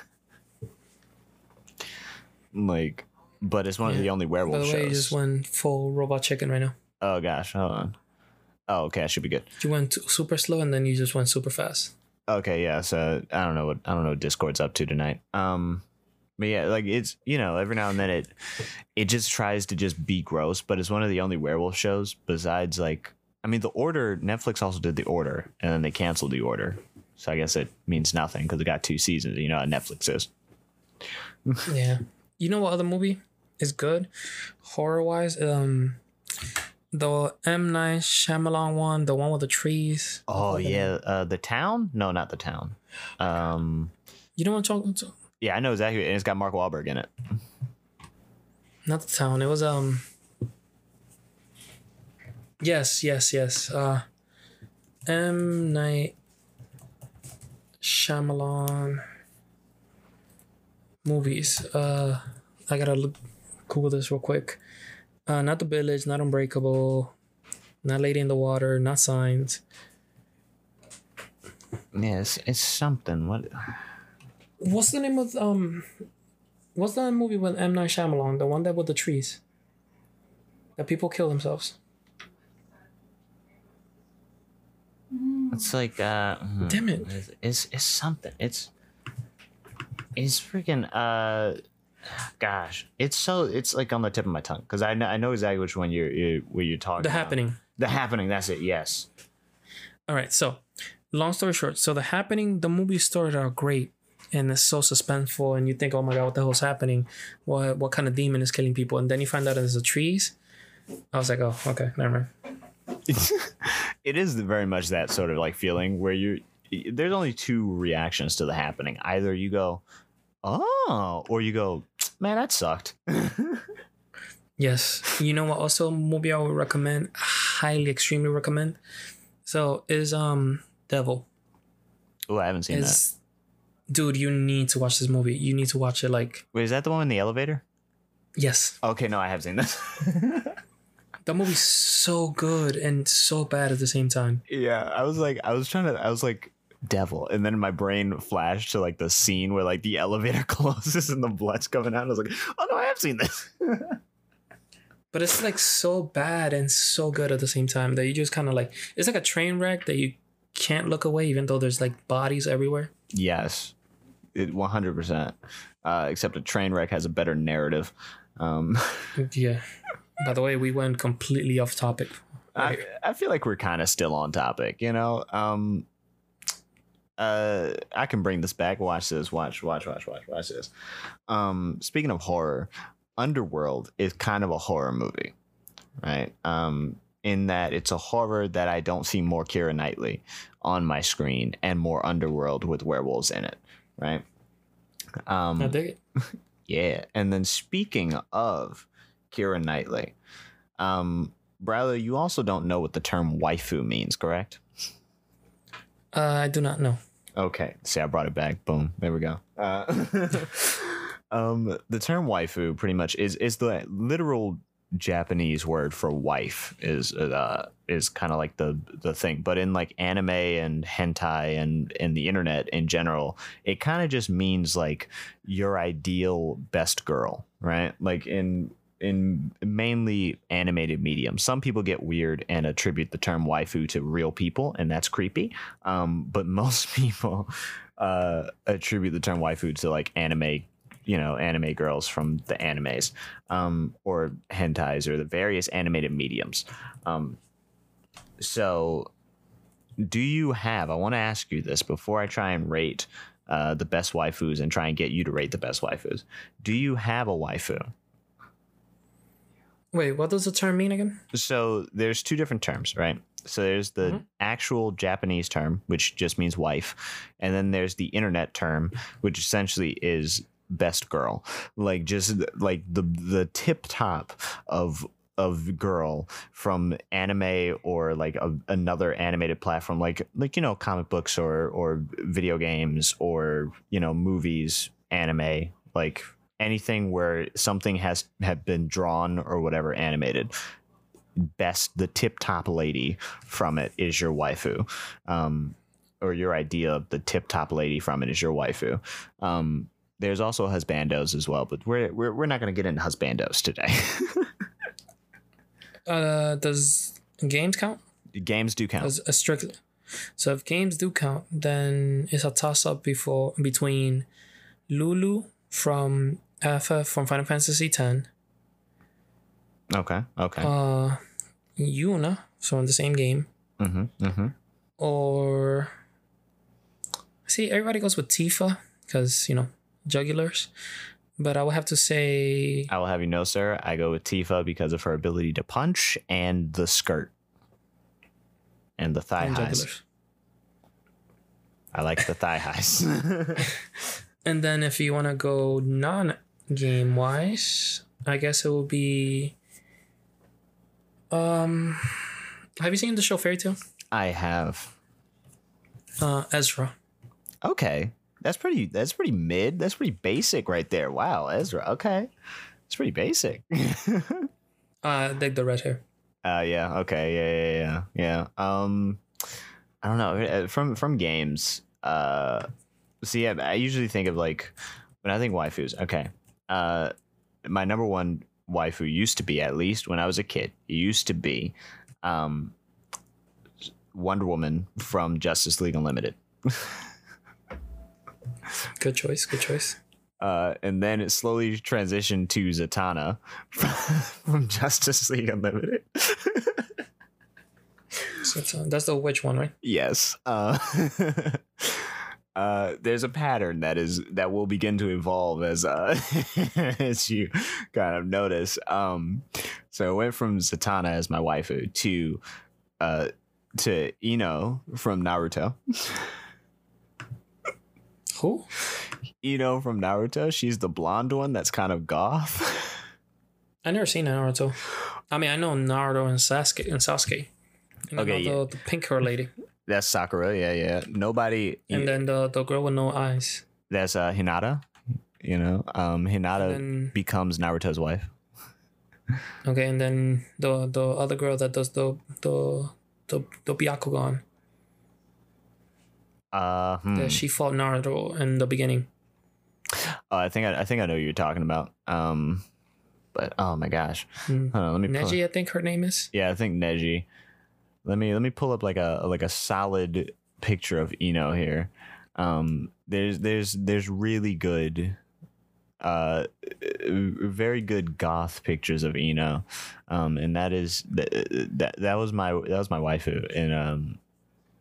Like but it's one of the only By werewolf the way, you shows. just went full robot chicken right now. Oh gosh hold on oh okay i should be good You went super slow and then you just went super fast. Okay, yeah. So I don't know what I don't know what Discord's up to tonight. Um, but yeah, like it's you know every now and then it it just tries to just be gross, but it's one of the only werewolf shows besides like I mean the Order. Netflix also did the Order, and then they canceled the Order. So I guess it means nothing because it got two seasons. You know how Netflix is. Yeah. You know what other movie is good horror wise? Um, the M Night Shyamalan one, the one with the trees. Oh yeah, uh, the town? No, not the town. Um, You know what I'm talking? to- yeah, I know exactly, and it's got Mark Wahlberg in it. Not the town. It was um. Yes, yes, yes. Uh, M Night Shyamalan movies. Uh, I gotta look, Google this real quick. Uh, not the Village, not Unbreakable, not Lady in the Water, not Signs. Yeah, it's, it's something. What? What's the name of um? What's that movie with M Night Shyamalan? The one that with the trees. That people kill themselves. It's like uh hmm, Damn it. It's, it's it's something. It's it's freaking uh gosh. It's so it's like on the tip of my tongue because I know I know exactly which one you're, you're what you're talking The about. Happening. The happening, that's it, yes. All right, so long story short, so the happening, the movie started out great, and it's so suspenseful, and you think, oh my god, what the hell's happening? What what kind of demon is killing people? And then you find out it's the trees. I was like, oh, okay, never mind. it is very much that sort of like feeling where you there's only two reactions to the happening. Either you go, Oh, or you go, man, that sucked. Yes, you know what? Also, movie I would recommend, highly, extremely recommend. So is um Devil oh, I haven't seen that. dude, you need to watch this movie. You need to watch it. Like, Wait, is that the one in the elevator? yes, Okay, no, I have seen this. that movie's so good and so bad at the same time. Yeah, I was like, I was trying to, I was like, devil, and then my brain flashed to like the scene where like the elevator closes and the blood's coming out. And I was like, oh no, I have seen this. but it's like so bad and so good at the same time that you just kind of like it's like a train wreck that you can't look away even though there's like bodies everywhere yes, it one hundred percent. Uh, except a train wreck has a better narrative. Um, yeah by the way we went completely off topic I, I feel like we're kind of still on topic, you know. Um, uh, I can bring this back. Watch this. Watch, watch, watch, watch, watch this. Um, speaking of horror, Underworld is kind of a horror movie, right? Um, in that it's a horror that I don't see more Keira Knightley on my screen and more Underworld with werewolves in it, right? Um, i dig it yeah. And then speaking of Keira Knightley, um, Braulio, you also don't know what the term waifu means, correct? Uh, i do not know Okay. See, I brought it back. Boom. There we go. Uh, um, the term waifu pretty much is is the literal Japanese word for wife is uh is kind of like the the thing, but in like anime and hentai and in the internet in general, it kind of just means like your ideal best girl, right? Like in in mainly animated medium. Some people get weird and attribute the term waifu to real people, and that's creepy. Um, but most people uh, attribute the term waifu to like anime you know anime girls from the animes um, or hentais or the various animated mediums. Um, so, do you have? I want to ask you this before I try and rate uh, the best waifus and try and get you to rate the best waifus. Do you have a waifu? Wait, what does the term mean again? So there's two different terms, right? So there's the Mhm. actual Japanese term, which just means wife, and then there's the internet term, which essentially is best girl, like just like the the tip top of of girl from anime or like a, another animated platform, like like you know comic books or or video games or you know movies, anime, like anything where something has have been drawn or whatever animated best the tip top lady from it is your waifu um or your idea of the tip top lady from it is your waifu um there's also husbandos as well but we're we're, we're not going to get into husbandos today Uh, does games count? games do count a strict. So if games do count, then it's a toss up before between Lulu from Alpha from Final Fantasy X, okay okay. Uh, Yuna in the same game, mm-hmm, mm-hmm. or see everybody goes with Tifa because you know jugulars, but I would have to say i will have you know sir i go with tifa because of her ability to punch and the skirt. And the thigh and highs. jugulars. i like the thigh highs. And then if you want to go non game wise, I guess it will be. Um, have you seen the show Fairy Tail? i have Uh, Ezra. Okay. That's pretty that's pretty mid. That's pretty basic right there. Wow, Ezra. Okay. It's pretty basic. Uh, dig the red hair. uh yeah, okay. Yeah, yeah, yeah. Yeah. Um I don't know. uh, From from games, uh see I, I usually think of like when I think waifus, okay. Uh my number one waifu used to be at least when I was a kid. It used to be um Wonder Woman from Justice League Unlimited. Good choice. Good choice. uh, and then it slowly transitioned to Zatanna from, from Justice League Unlimited. So that's the witch one, right? yes. Uh, uh, there's a pattern that is that will begin to evolve as uh, as you kind of notice. Um, so I went from Zatanna as my waifu to uh, to Ino from Naruto. Who? Ino from Naruto. She's the blonde one that's kind of goth. I never seen Naruto. I mean, I know Naruto and Sasuke and Sasuke. And Okay, know the, the pink hair lady, That's Sakura. Yeah, yeah. Nobody. and then the the girl with no eyes. That's uh, Hinata. You know, um, Hinata then becomes Naruto's wife. okay, and then the the other girl that does the the the the Byakugan. Uh, hmm. that she fought Naruto in the beginning. Oh, I think I, I think I know who you're talking about. Um, but oh my gosh, Hmm. On, let me. Neji, I think her name is. yeah, I think Neji. Let me let me pull up like a like a solid picture of Ino here. Um, there's there's there's really good, uh, very good goth pictures of Ino, um, and that is that that that was my that was my waifu in um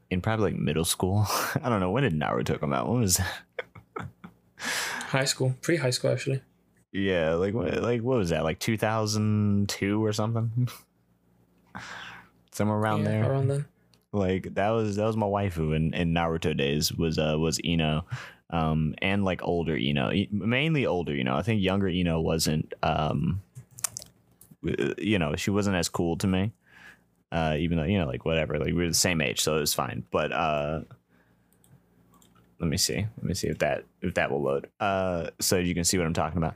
in probably like middle school. I don't know when did Naruto come out. When was that? High school, pre high school actually. Yeah, like what, like what was that? Like 2002 or something? Somewhere around yeah, there. Around then. Like that was that was my waifu in, in Naruto days was uh was Ino. Um and like older Ino. Mainly older Ino. I think younger Ino wasn't um you know, she wasn't as cool to me. Uh even though, you know, like whatever, like we were the same age, so it was fine. But uh let me see. Let me see if that if that will load. Uh so you can see what I'm talking about.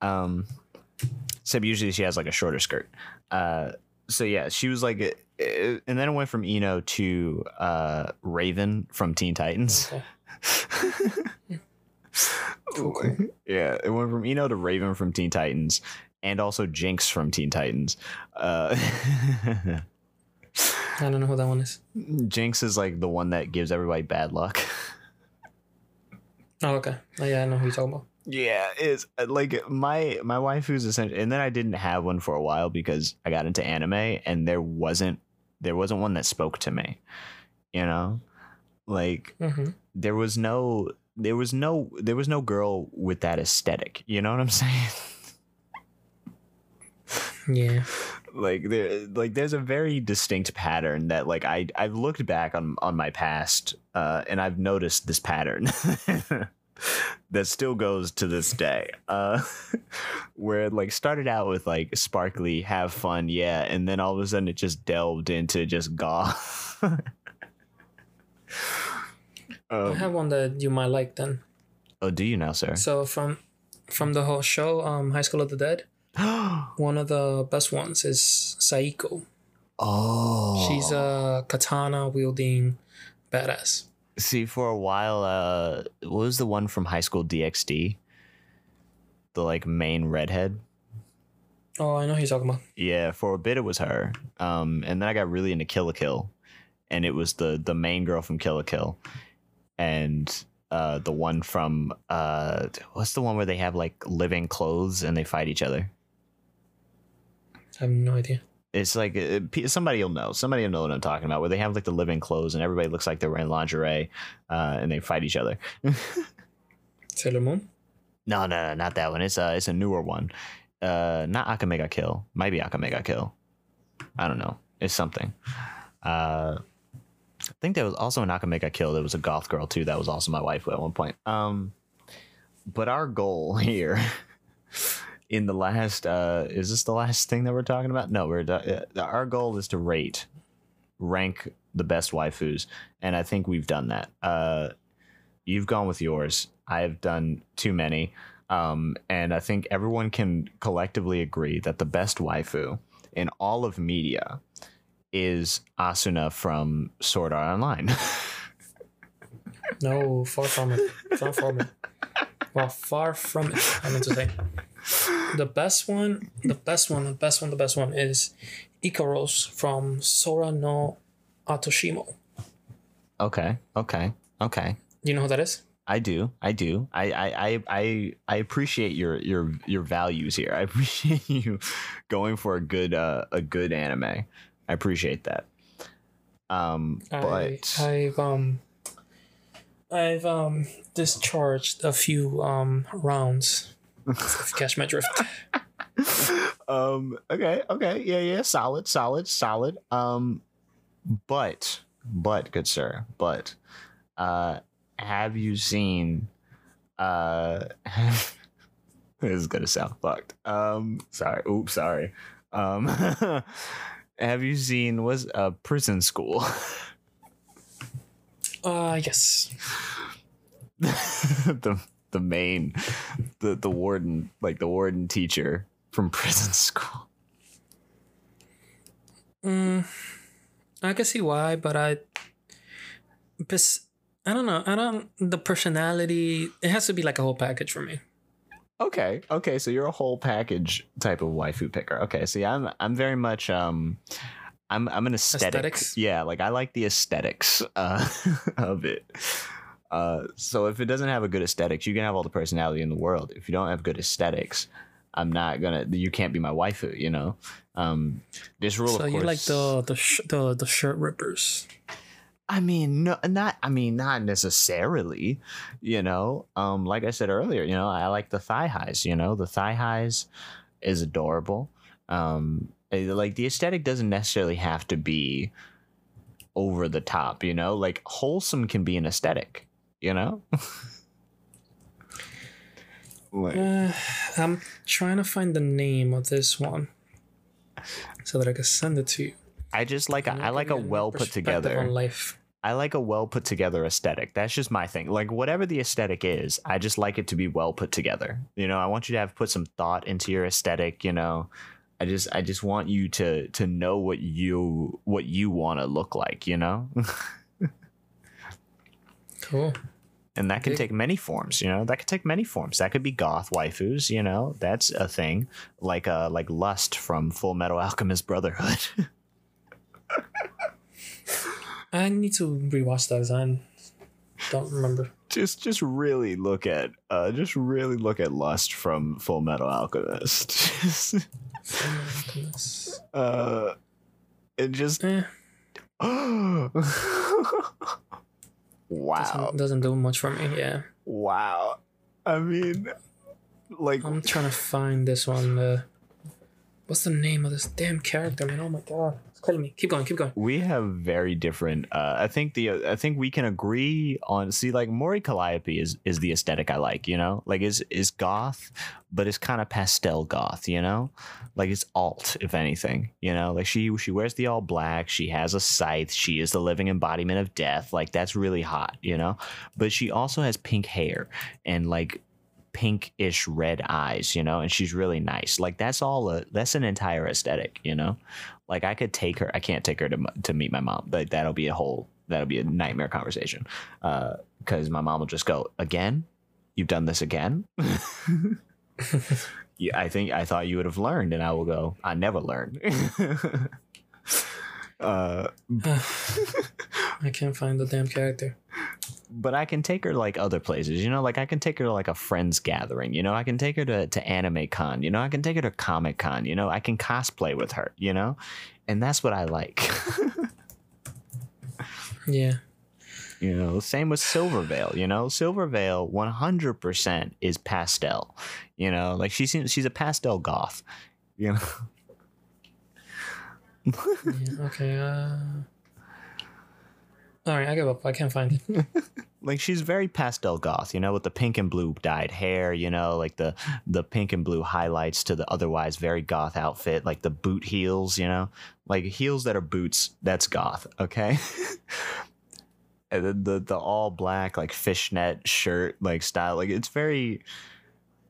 Um except usually she has like a shorter skirt. Uh so yeah, she was like, uh, and then it went from Ino to uh, Raven from Teen Titans. Okay. Cool, cool. yeah, it went from Ino to Raven from Teen Titans, and also Jinx from Teen Titans. Uh, I don't know who that one is. Jinx is like the one that gives everybody bad luck. Oh, okay. Oh, yeah, I know who you're talking about. Yeah, it's uh, like my my wife who's essentially, and then I didn't have one for a while because I got into anime, and there wasn't there wasn't one that spoke to me. You know, like hmm there was no there was no there was no girl with that aesthetic. You know what I'm saying? Yeah. like there like there's a very distinct pattern that like I I've looked back on on my past uh and I've noticed this pattern that still goes to this day. Uh where it like started out with like sparkly, have fun, yeah, and then all of a sudden it just delved into just goth. I um, have one that you might like then. oh, do you now, sir? So from from the whole show, um, High School of the Dead, one of the best ones is Saeko. oh, She's a katana wielding badass. See, for a while, uh, what was the one from High School DxD? The like main redhead. Oh, I know who you're talking about. Yeah, for a bit it was her. Um, and then I got really into Kill la Kill, and it was the the main girl from Kill la Kill, and uh, the one from uh, what's the one where they have like living clothes and they fight each other? I have no idea. It's like uh, somebody will know. Somebody will know what I'm talking about. Where they have like the living clothes and everybody looks like they're wearing lingerie, uh, and they fight each other. Sailor Moon. No, no, no, not that one. It's a it's a newer one. Uh, not Akame ga Kill. Might be Akame ga Kill. I don't know. It's something. Uh, I think there was also an Akame ga Kill. There was a goth girl too. That was also my wife at one point. Um, but our goal here in the last uh, is this the last thing that we're talking about? No, we're uh, our goal is to rate, rank the best waifus, and I think we've done that. Uh, you've gone with yours. I've done too many. Um, and I think everyone can collectively agree that the best waifu in all of media is Asuna from Sword Art Online. No, far from it. Far from it. Well, far from it. I meant to say. The best one, the best one, the best one, the best one is Ikaros from Sora no Otoshimono. okay, okay, okay. You know who that is? I do, I do. I, I, I, I, I appreciate your your your values here. I appreciate you going for a good uh, a good anime. I appreciate that. Um, I, but I've um I've um discharged a few um rounds. Catch my drift. um okay okay. Yeah yeah solid solid solid. Um but but good sir but uh have you seen uh this is gonna sound fucked. Um sorry oops sorry. Um have you seen was uh prison school? Uh yes. the the main the the warden like the warden teacher from prison school Mm, I can see why, but I, I don't know. I don't. The personality. It has to be like a whole package for me. Okay, okay, so you're a whole package type of waifu picker. Okay, see, I'm I'm very much um, I'm I'm an aesthetic. Aesthetics? Yeah, like I like the aesthetics uh, of it. Uh, so if it doesn't have a good aesthetics, you can have all the personality in the world. If you don't have good aesthetics, I'm not gonna. You can't be my waifu. You know. Um, this rule, So of course. you like the the sh- the the shirt rippers. I mean, no, not. I mean, not necessarily. You know, um, like I said earlier, you know, I like the thigh highs. You know, the thigh highs is adorable. Um, eh, like the aesthetic doesn't necessarily have to be over the top. You know, like wholesome can be an aesthetic. You know. like, Uh, I'm trying to find the name of this one, so that I can send it to you. I just like a, And I like a well put together. on life. I like a well put together aesthetic. That's just my thing. Like whatever the aesthetic is, I just like it to be well put together. You know, I want you to have put some thought into your aesthetic, you know. I just I just want you to to know what you what you want to look like, you know? Cool. And that can take many forms, you know. That could take many forms. That could be goth waifus, you know. That's a thing. Like uh like Lust from Full Metal Alchemist Brotherhood. I need to rewatch that 'cause I don't remember. just just really look at uh just really look at lust from Full Metal Alchemist. uh it just Eh, wow. doesn't, doesn't do much for me. Yeah, Wow. I mean like I'm trying to find this one. Uh, what's the name of this damn character, man? Oh my god, killing me. Keep going, keep going. we have very different uh i think the uh, i think we can agree on see like mori calliope is is the aesthetic i like you know? Like is is goth but it's kind of pastel goth you know? Like it's alt if anything you know? Like she she wears the all black she has a scythe she is the living embodiment of death like that's really hot you know? But she also has pink hair and like pinkish red eyes you know? And she's really nice. Like that's all a that's an entire aesthetic you know like I could take her. I can't take her to to meet my mom. But that'll be a whole. That'll be a nightmare conversation. Because my mom will just go again. You've done this again. yeah, I think I thought you would have learned, and I will go. I never learned. uh, I can't find the damn character. But I can take her like other places, you know, like I can take her to like a friends gathering, you know, I can take her to, to anime con, you know, I can take her to comic con, you know, I can cosplay with her, you know, and that's what I like. Yeah, You know, same with Silvervale. You know, Silvervale 100% is pastel. You know, like she seems she's a pastel goth. You know, yeah. Okay. Uh. All right, I give up. I can't find it. like she's very pastel goth. You know, with the pink and blue dyed hair. You know, like the the pink and blue highlights to the otherwise very goth outfit. Like the boot heels. You know, like heels that are boots. That's goth. Okay. and then the the all black like fishnet shirt like style. Like it's very.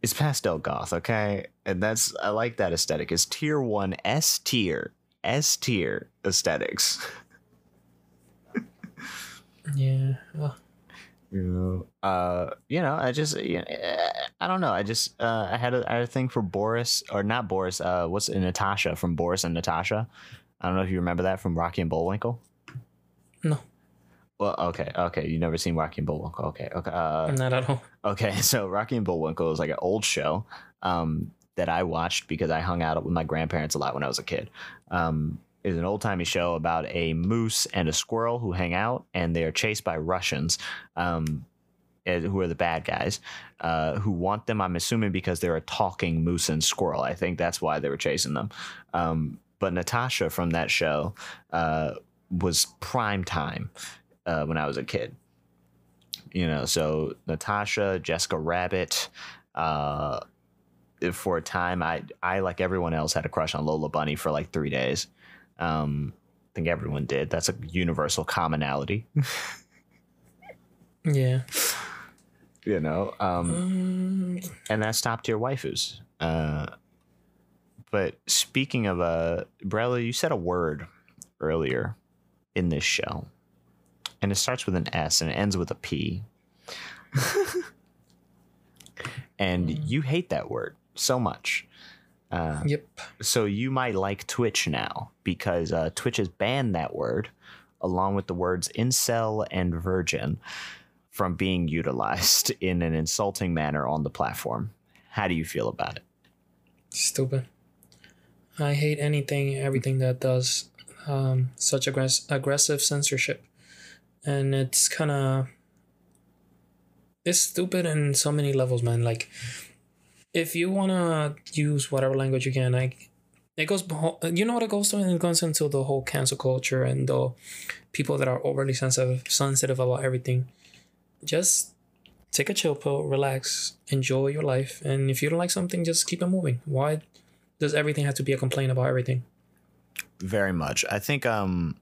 It's pastel goth, okay, and that's I like that aesthetic. It's tier one S tier S tier aesthetics. Yeah. You know uh you know i just you know, eh, i don't know i just uh i had a, I had a thing for boris or not boris uh what's it natasha from boris and natasha i don't know if you remember that from rocky and bullwinkle no, well okay okay you never seen rocky and bullwinkle okay okay uh not at all. Okay, so Rocky and Bullwinkle is like an old show um, that I watched because I hung out with my grandparents a lot when I was a kid. Um, it's an old timey show about a moose and a squirrel who hang out and they are chased by Russians. Um, who are the bad guys uh, who want them i'm assuming because they're a talking moose and squirrel. I think that's why they were chasing them. Um, but natasha from that show uh, was prime time uh, when i was a kid. You know so natasha jessica rabbit uh for a time i i like everyone else had a crush on lola bunny for like three days um i think everyone did. That's a universal commonality. Yeah. you know um Um, and that's top tier waifus. Uh but speaking of uh Braulio, you said a word earlier in this show and it starts with an s and it ends with a p. And you hate that word so much uh, yep. so you might like Twitch now because uh, Twitch has banned that word along with the words incel and virgin from being utilized in an insulting manner on the platform. How do you feel about it? Stupid. I hate anything, everything that does um, such aggress- aggressive censorship, and it's kind of it's stupid in so many levels, man. Like, if you wanna use whatever language you can, like, it goes. You know what it goes to? It goes into the whole cancel culture and the people that are overly sensitive, sensitive about everything. Just take a chill pill, relax, enjoy your life, and if you don't like something, just keep it moving. Why does everything have to be a complaint about everything? Very much. I think um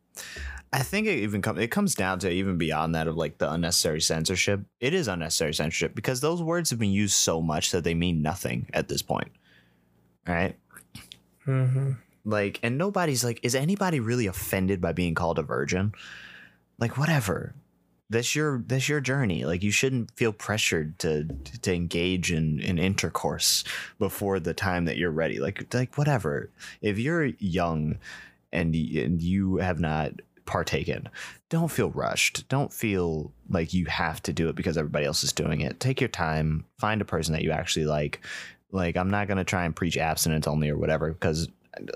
I think it even comes it comes down to even beyond that of like the unnecessary censorship. It is unnecessary censorship because those words have been used so much that they mean nothing at this point. Right? Mm-hmm. Like and nobody's like is anybody really offended by being called a virgin? Like whatever. That's your that's your journey. Like you shouldn't feel pressured to to engage in, in intercourse before the time that you're ready. Like like whatever. If you're young and and you have not partake in. Don't feel rushed. Don't feel like you have to do it because everybody else is doing it. Take your time. Find a person that you actually like. Like I'm not gonna try and preach abstinence only or whatever because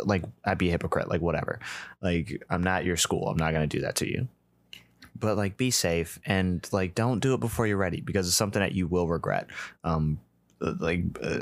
like I'd be a hypocrite. Like whatever. Like I'm not your school. I'm not gonna do that to you. But like be safe and like don't do it before you're ready because it's something that you will regret. Um, like uh,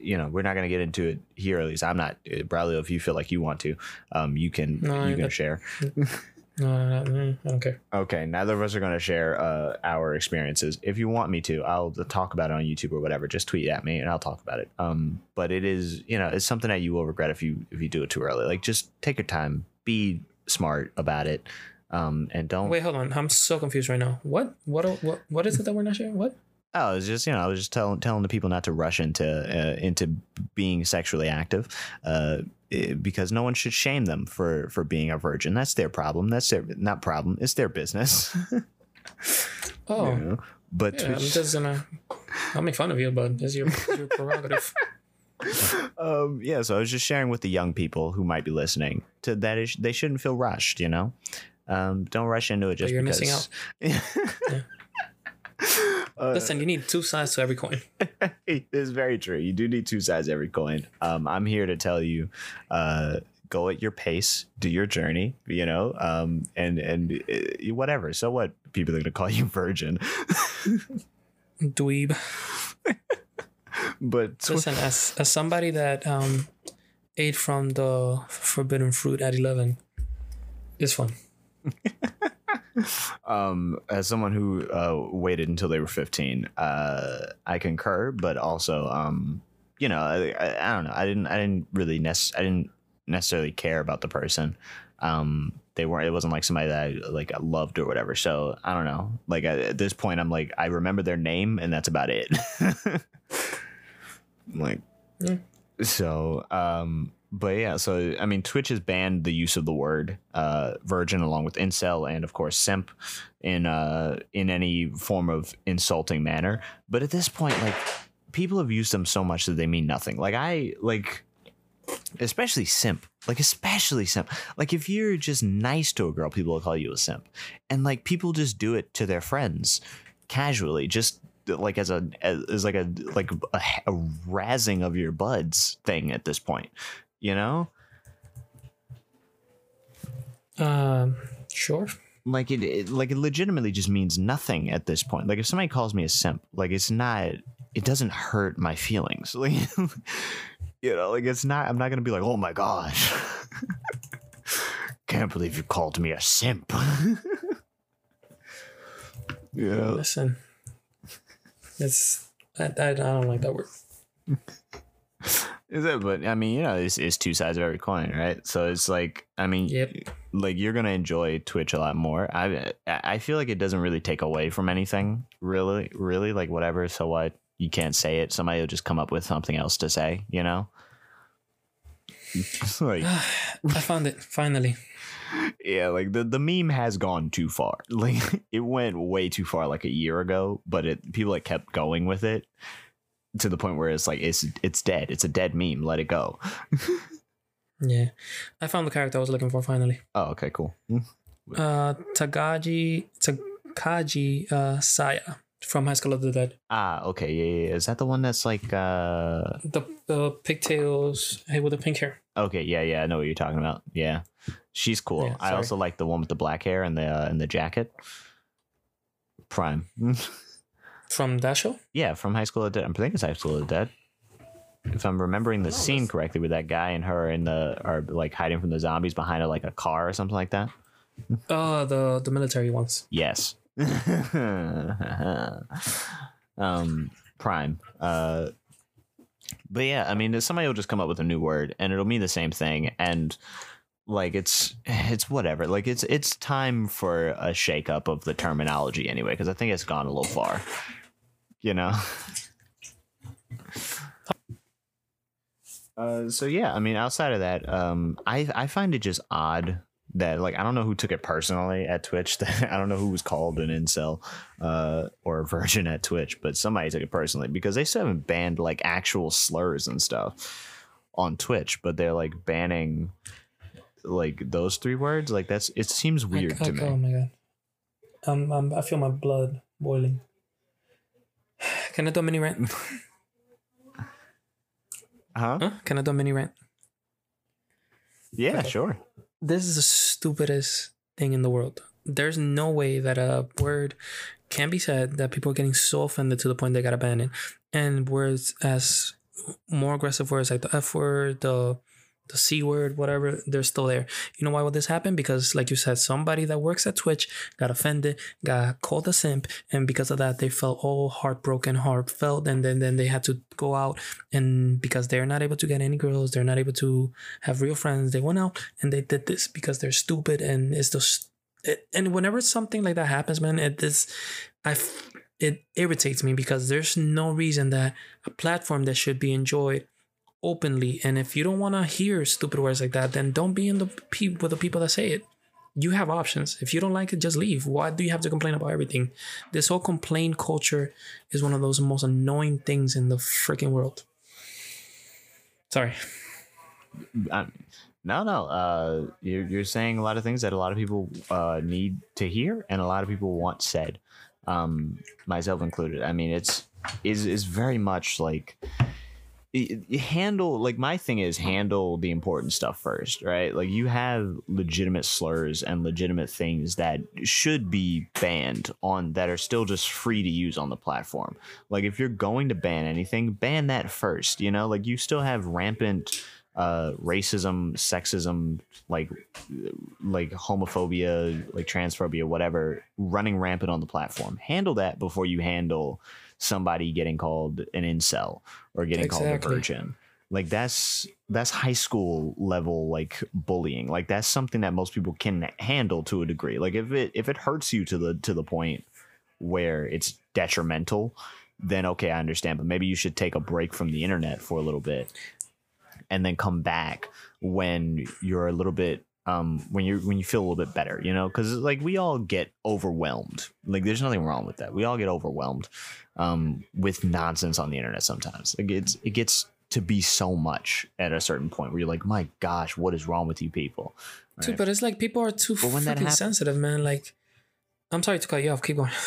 you know we're not going to get into it here at least i'm not uh, braulio if you feel like you want to um you can No, you can share No, no, no, I don't care. okay neither of us are going to share uh our experiences if you want me to i'll talk about it on youtube or whatever just tweet at me and i'll talk about it um but it is you know it's something that you will regret if you if you do it too early like just take your time be smart about it um and don't Wait, hold on. I'm so confused right now. What? What? What? What is it that we're not sharing? What? Oh, it's just you know, I was just telling telling the people not to rush into uh, into being sexually active, uh, eh, because no one should shame them for for being a virgin. That's their problem. That's their not problem. It's their business. Oh, You know? But yeah. I'm Twitch, just gonna. I'll make fun of you, but it's your, it's your prerogative. um, yeah. So I was just sharing with the young people who might be listening to that is, they shouldn't feel rushed. You know, um, don't rush into it just you're because. missing out. Uh, Listen, you need two sides to every coin. it's very true. You do need two sides to every coin. Um, I'm here to tell you, uh, go at your pace, do your journey, you know, um, and and uh, whatever. So what? People are gonna call you virgin, Dweeb. but tw- Listen, as as somebody that um ate from the forbidden fruit at eleven, it's fun. um, as someone who uh, waited until they were 15, uh, I concur. But also, um, you know, I, I, I don't know. I didn't. I didn't really nec- I didn't necessarily care about the person. Um, they weren't. It wasn't like somebody that I like I loved or whatever. So I don't know. Like at, at this point, I'm like I remember their name and that's about it. like, Yeah. so um. But yeah, so I mean, Twitch has banned the use of the word uh, virgin along with incel and of course simp in uh in any form of insulting manner. But at this point, like people have used them so much that they mean nothing. Like I like especially simp. Like especially simp. Like if you're just nice to a girl, people will call you a simp. And like people just do it to their friends casually, just like as a as, like a like a, a razzing of your buds thing at this point. You know? Um, sure. like it, it like it legitimately just means nothing at this point like if somebody calls me a simp like it's not it doesn't hurt my feelings like you know like it's not i'm not gonna be like oh my gosh can't believe you called me a simp yeah Listen, it's I, I, I don't like that word. Is it but i mean you know it's, it's two sides of every coin right so it's like i mean Yep. like you're gonna enjoy Twitch a lot more. I I feel like it doesn't really take away from anything, really, really. Like whatever. So what? You can't say it. Somebody will just come up with something else to say. You know. like I found it finally. yeah, like the the meme has gone too far. Like it went way too far, like a year ago. But it people like kept going with it to the point where it's like it's it's dead. It's a dead meme. Let it go. Yeah, I found the character I was looking for finally. Oh, okay, cool. Uh, Tagaji Takaji uh, Saya from High School of the Dead. Ah, okay, yeah, yeah. yeah. Is that the one that's like uh The the pigtails, hey, with the pink hair. Okay, yeah, yeah, I know what you're talking about. Yeah, she's cool. Yeah, I also like the one with the black hair and the uh, and the jacket. Prime. From that show? yeah, from High School of the Dead. I think it's High School of Dead. If I'm remembering the Oh, scene that's- correctly, with that guy and her in the are like hiding from the zombies behind a, like a car or something like that. Uh the the military ones. Yes. um, Prime. Uh, but yeah, I mean, somebody will just come up with a new word and it'll mean the same thing, and like it's it's whatever. Like it's it's time for a shakeup of the terminology anyway, because I think it's gone a little far. You know. Uh, so yeah, I mean, outside of that, um, I I find it just odd that like I don't know who took it personally at Twitch. That I don't know who was called an incel uh, or a virgin at Twitch, but somebody took it personally because they still haven't banned like actual slurs and stuff on Twitch, but they're like banning like those three words, like that's it seems weird I, I, to me. Oh my god. Um, um, I feel my blood boiling. Can I do a mini rant? Huh? Huh? Can I do a mini rant? Yeah, Okay. sure. This is the stupidest thing in the world. There's no way that a word can be said that people are getting so offended to the point they got abandoned. And words as more aggressive words like the F word, the the C word, whatever, they're still there. You know why would this happen? Because like you said, somebody that works at Twitch got offended, got called a simp, and because of that they felt all heartbroken, heartfelt, and then, then they had to go out and because they're not able to get any girls, they're not able to have real friends, they went out and they did this because they're stupid and it's just it, and whenever something like that happens, man, it this I it irritates me because there's no reason that a platform that should be enjoyed openly and if you don't want to hear stupid words like that then don't be in the pe- with the people that say it. You have options. If you don't like it just leave. Why do you have to complain about everything? This whole complain culture is one of those most annoying things in the freaking world. Sorry. No, no. Uh, you're you're saying a lot of things that a lot of people uh, need to hear, and a lot of people want said, um, myself included. I mean, it's is is very much like handle like my thing is handle the important stuff first right? Like you have legitimate slurs and legitimate things that should be banned on that are still just free to use on the platform. Like if you're going to ban anything ban that first you know? Like you still have rampant uh racism sexism like like homophobia like transphobia whatever running rampant on the platform. Handle that before you handle somebody getting called an incel or getting called a virgin. Like that's that's high school level like bullying. Like that's something that most people can handle to a degree. Like if it if it hurts you to the to the point where it's detrimental then okay i understand. But maybe you should take a break from the internet for a little bit and then come back when you're a little bit um when you when you feel a little bit better you know? Because like we all get overwhelmed. Like there's nothing wrong with that. We all get overwhelmed um with nonsense on the internet sometimes. It gets it gets to be so much at a certain point where you're like my gosh what is wrong with you people? Dude, but it's like people are too But when that freaking happens- sensitive man. Like i'm sorry to cut you off. Keep going.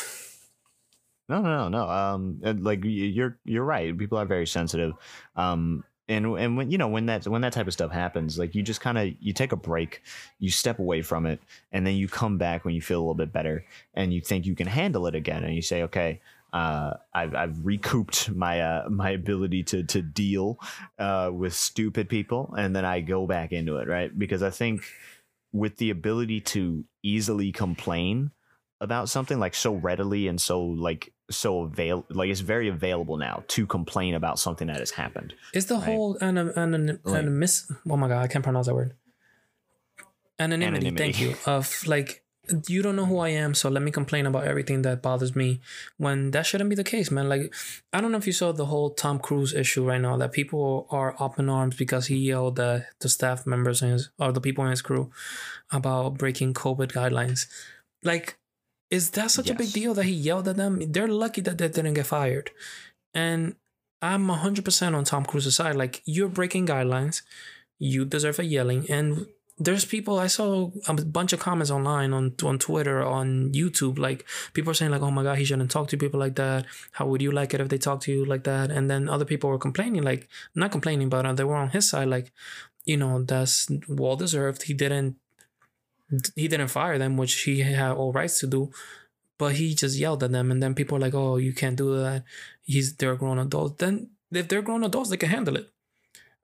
No, no, no, no. Um, like you're you're right. People are very sensitive. Um, and and when you know when that when that type of stuff happens, like you just kind of you take a break, you step away from it, and then you come back when you feel a little bit better, and you think you can handle it again, and you say, okay. Uh, I've, I've recouped my uh, my ability to to deal uh, with stupid people, and then I go back into it, right? Because I think with the ability to easily complain about something like so readily and so like so avail like it's very available now to complain about something that has happened. It's the Right. whole anon- anon- Like- anonymous. Oh my god, I can't pronounce that word. Anonymity. Thank you. Of like, you don't know who I am, so let me complain about everything that bothers me. When that shouldn't be the case, man. Like, I don't know if you saw the whole Tom Cruise issue right now. That people are up in arms because he yelled at the staff members and his, or the people in his crew about breaking COVID guidelines. Like, is that such a big deal that he yelled at them? They're lucky that they didn't get fired. And I'm 100% on Tom Cruise's side. Like, you're breaking guidelines. You deserve a yelling. And there's people, I saw a bunch of comments online on, on Twitter, on YouTube. Like, people are saying, like, oh my God, he shouldn't talk to people like that. How would you like it if they talk to you like that? And then other people were complaining, like, not complaining, but uh, they were on his side. Like, you know, that's well deserved. He didn't. He didn't fire them, which he had all rights to do but he just yelled at them and then people are like oh you can't do that. He's they're grown adults. Then if they're grown adults they can handle it.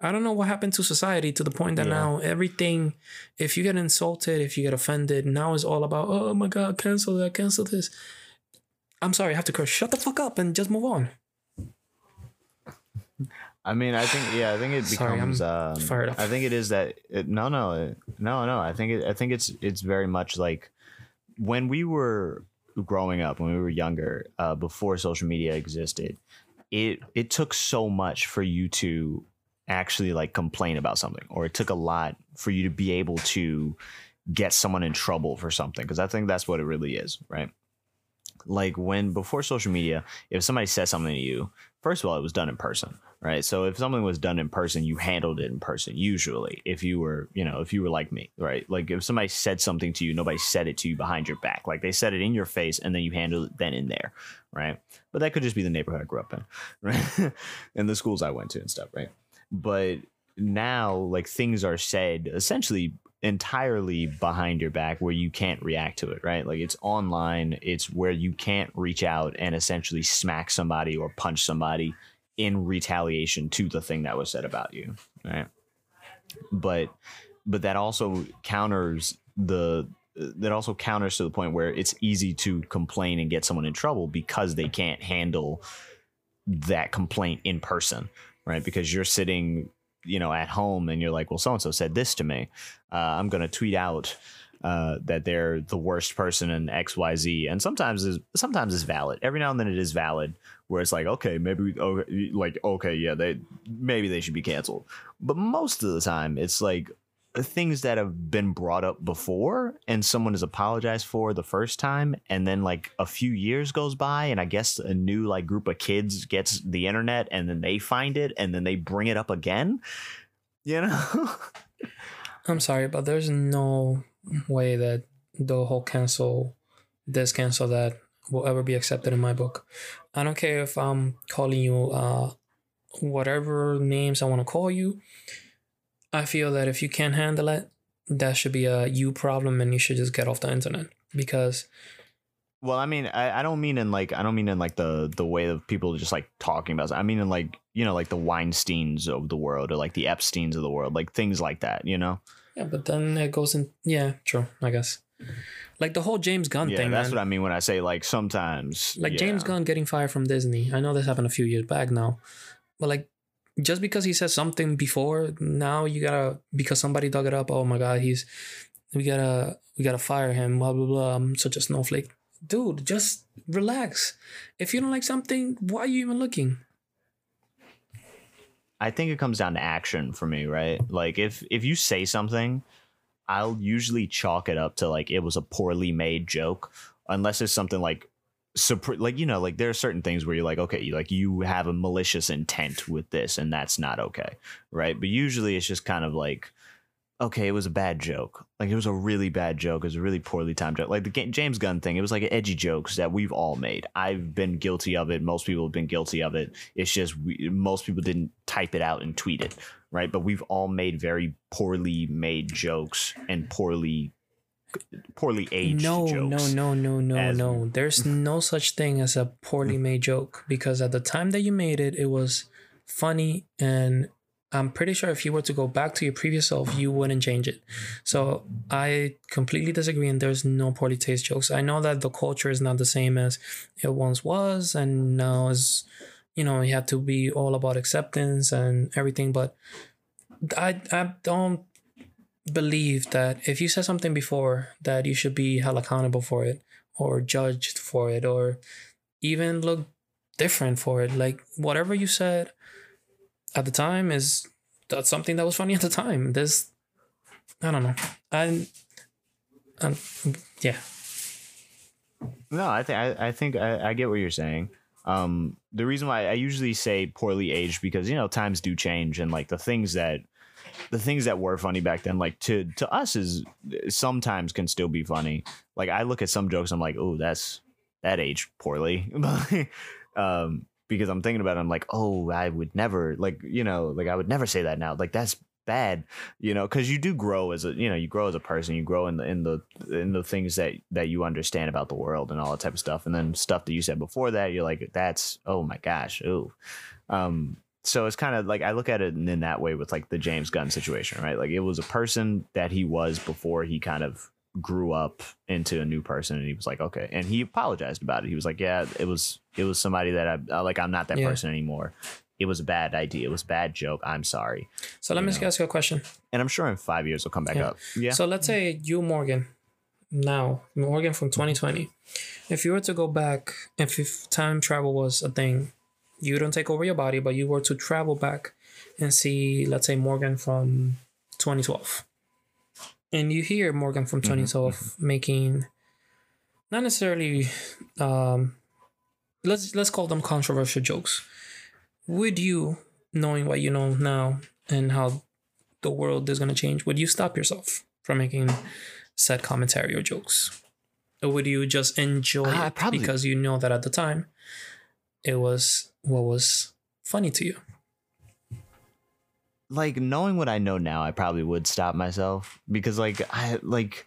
I don't know what happened to society to the point that Yeah. now everything if you get insulted if you get offended now is all about oh my god cancel that cancel this. I'm sorry i have to curse. Shut the fuck up and just move on I mean, I think yeah, I think it Sorry, becomes. Um, fired up. I think it is that it, no, no, it- no, no. I think it, I think it's it's very much like when we were growing up, when we were younger, uh, before social media existed. It it took so much for you to actually like complain about something, or it took a lot for you to be able to get someone in trouble for something. Because I think that's what it really is, right? Like when before social media, if somebody says something to you, first of all, it was done in person, right? So if something was done in person, you handled it in person. Usually, if you were, you know, if you were like me, right? Like if somebody said something to you, nobody said it to you behind your back. Like they said it in your face, and then you handled it then in there, right? But that could just be the neighborhood I grew up in, right? and the schools I went to and stuff, right? But now, like things are said essentially entirely behind your back where you can't react to it, right? Like it's online, it's where you can't reach out and essentially smack somebody or punch somebody in retaliation to the thing that was said about you, right? But but that also counters the that also counters to the point where it's easy to complain and get someone in trouble because they can't handle that complaint in person, right? Because you're sitting you know at home and you're like well so and so said this to me uh, i'm going to tweet out uh, that they're the worst person in xyz and sometimes is sometimes is valid every now and then it is valid where it's like okay maybe we, oh, okay, like okay yeah they maybe they should be canceled. But most of the time it's like things that have been brought up before and someone has apologized for the first time and then like a few years goes by and i guess a new like group of kids gets the internet and then they find it and then they bring it up again you know? I'm sorry but there's no way that the whole cancel this cancel that will ever be accepted in my book. I don't care if i'm calling you uh whatever names i want to call you. I feel that if you can't handle it, that should be a you problem and you should just get off the internet because well i mean I, I don't mean in like i don't mean in like the the way of people just like talking about it. i mean in like you know like the weinsteins of the world or like the epsteins of the world like things like that you know? Yeah but then it goes in yeah true i guess like the whole james gunn yeah, thing that's man. what i mean when i say like sometimes like yeah. james gunn getting fired from disney i know this happened a few years back now but like just because he said something before, now you gotta because somebody dug it up. Oh my god, he's we gotta we gotta fire him. Blah blah blah. I'm such a snowflake, dude. Just relax. If you don't like something, why are you even looking? I think it comes down to action for me, right? Like if if you say something, I'll usually chalk it up to like it was a poorly made joke, unless it's something like like you know like there are certain things where you're like okay like you have a malicious intent with this and that's not okay right? But usually it's just kind of like okay it was a bad joke. Like it was a really bad joke. It was a really poorly timed joke. Like the james gunn thing it was like edgy jokes that we've all made. I've been guilty of it. Most people have been guilty of it. It's just we, most people didn't type it out and tweet it right? But we've all made very poorly made jokes and poorly poorly aged no jokes no no no no. no there's no such thing as a poorly made joke because at the time that you made it it was funny and i'm pretty sure if you were to go back to your previous self you wouldn't change it. So i completely disagree and there's no poorly taste jokes. I know that the culture is not the same as it once was and now is you know you have to be all about acceptance and everything but i i don't believe that if you said something before that you should be held accountable for it or judged for it or even look different for it. Like whatever you said at the time is that's something that was funny at the time. This i don't know. And and yeah. No i think i, I think I, I get what you're saying. Um the reason why i usually say poorly aged because you know times do change and like the things that the things that were funny back then, like to to us, is sometimes can still be funny. Like I look at some jokes, I'm like, oh, that's that aged poorly, um, because I'm thinking about, it, I'm like, oh, I would never, like, you know, like I would never say that now. Like that's bad, you know, because you do grow as a, you know, you grow as a person, you grow in the in the in the things that that you understand about the world and all that type of stuff, and then stuff that you said before that, you're like, that's, oh my gosh, ooh. Um, so it's kind of like I look at it in that way with like the James Gunn situation, right? Like it was a person that he was before he kind of grew up into a new person and he was like okay and he apologized about it he was like yeah it was it was somebody that i like i'm not that yeah. person anymore it was a bad idea it was a bad joke i'm sorry so let you me know? ask you a question and i'm sure in five years it'll come back yeah. up yeah so let's say you morgan now morgan from 2020 if you were to go back if, if time travel was a thing you don't take over your body, but you were to travel back and see, let's say, Morgan from 2012. And you hear Morgan from 2012 mm-hmm. making not necessarily um let's let's call them controversial jokes. would you, knowing what you know now and how the world is going to change, would you stop yourself from making said commentary or jokes? Or would you just enjoy Uh, it probably- because you know that at the time it was what was funny to you? Like knowing what I know now, I probably would stop myself because like I like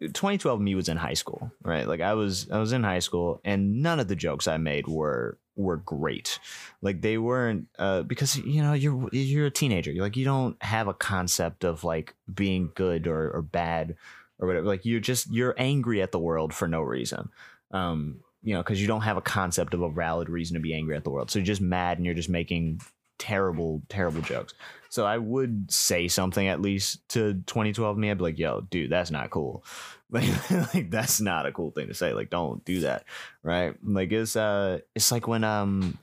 2012 me was in high school, right? Like I was I was in high school and none of the jokes I made were were great. Like they weren't uh because you know you're you're a teenager. You're like you don't have a concept of like being good or or bad or whatever. Like you're just you're angry at the world for no reason. Um you know, because you don't have a concept of a valid reason to be angry at the world. So you're just mad and you're just making terrible, terrible jokes. So I would say something at least to 2012 me. I'd be like, yo, dude, that's not cool. Like, like that's not a cool thing to say. Like, don't do that. Right. Like it's uh it's like when um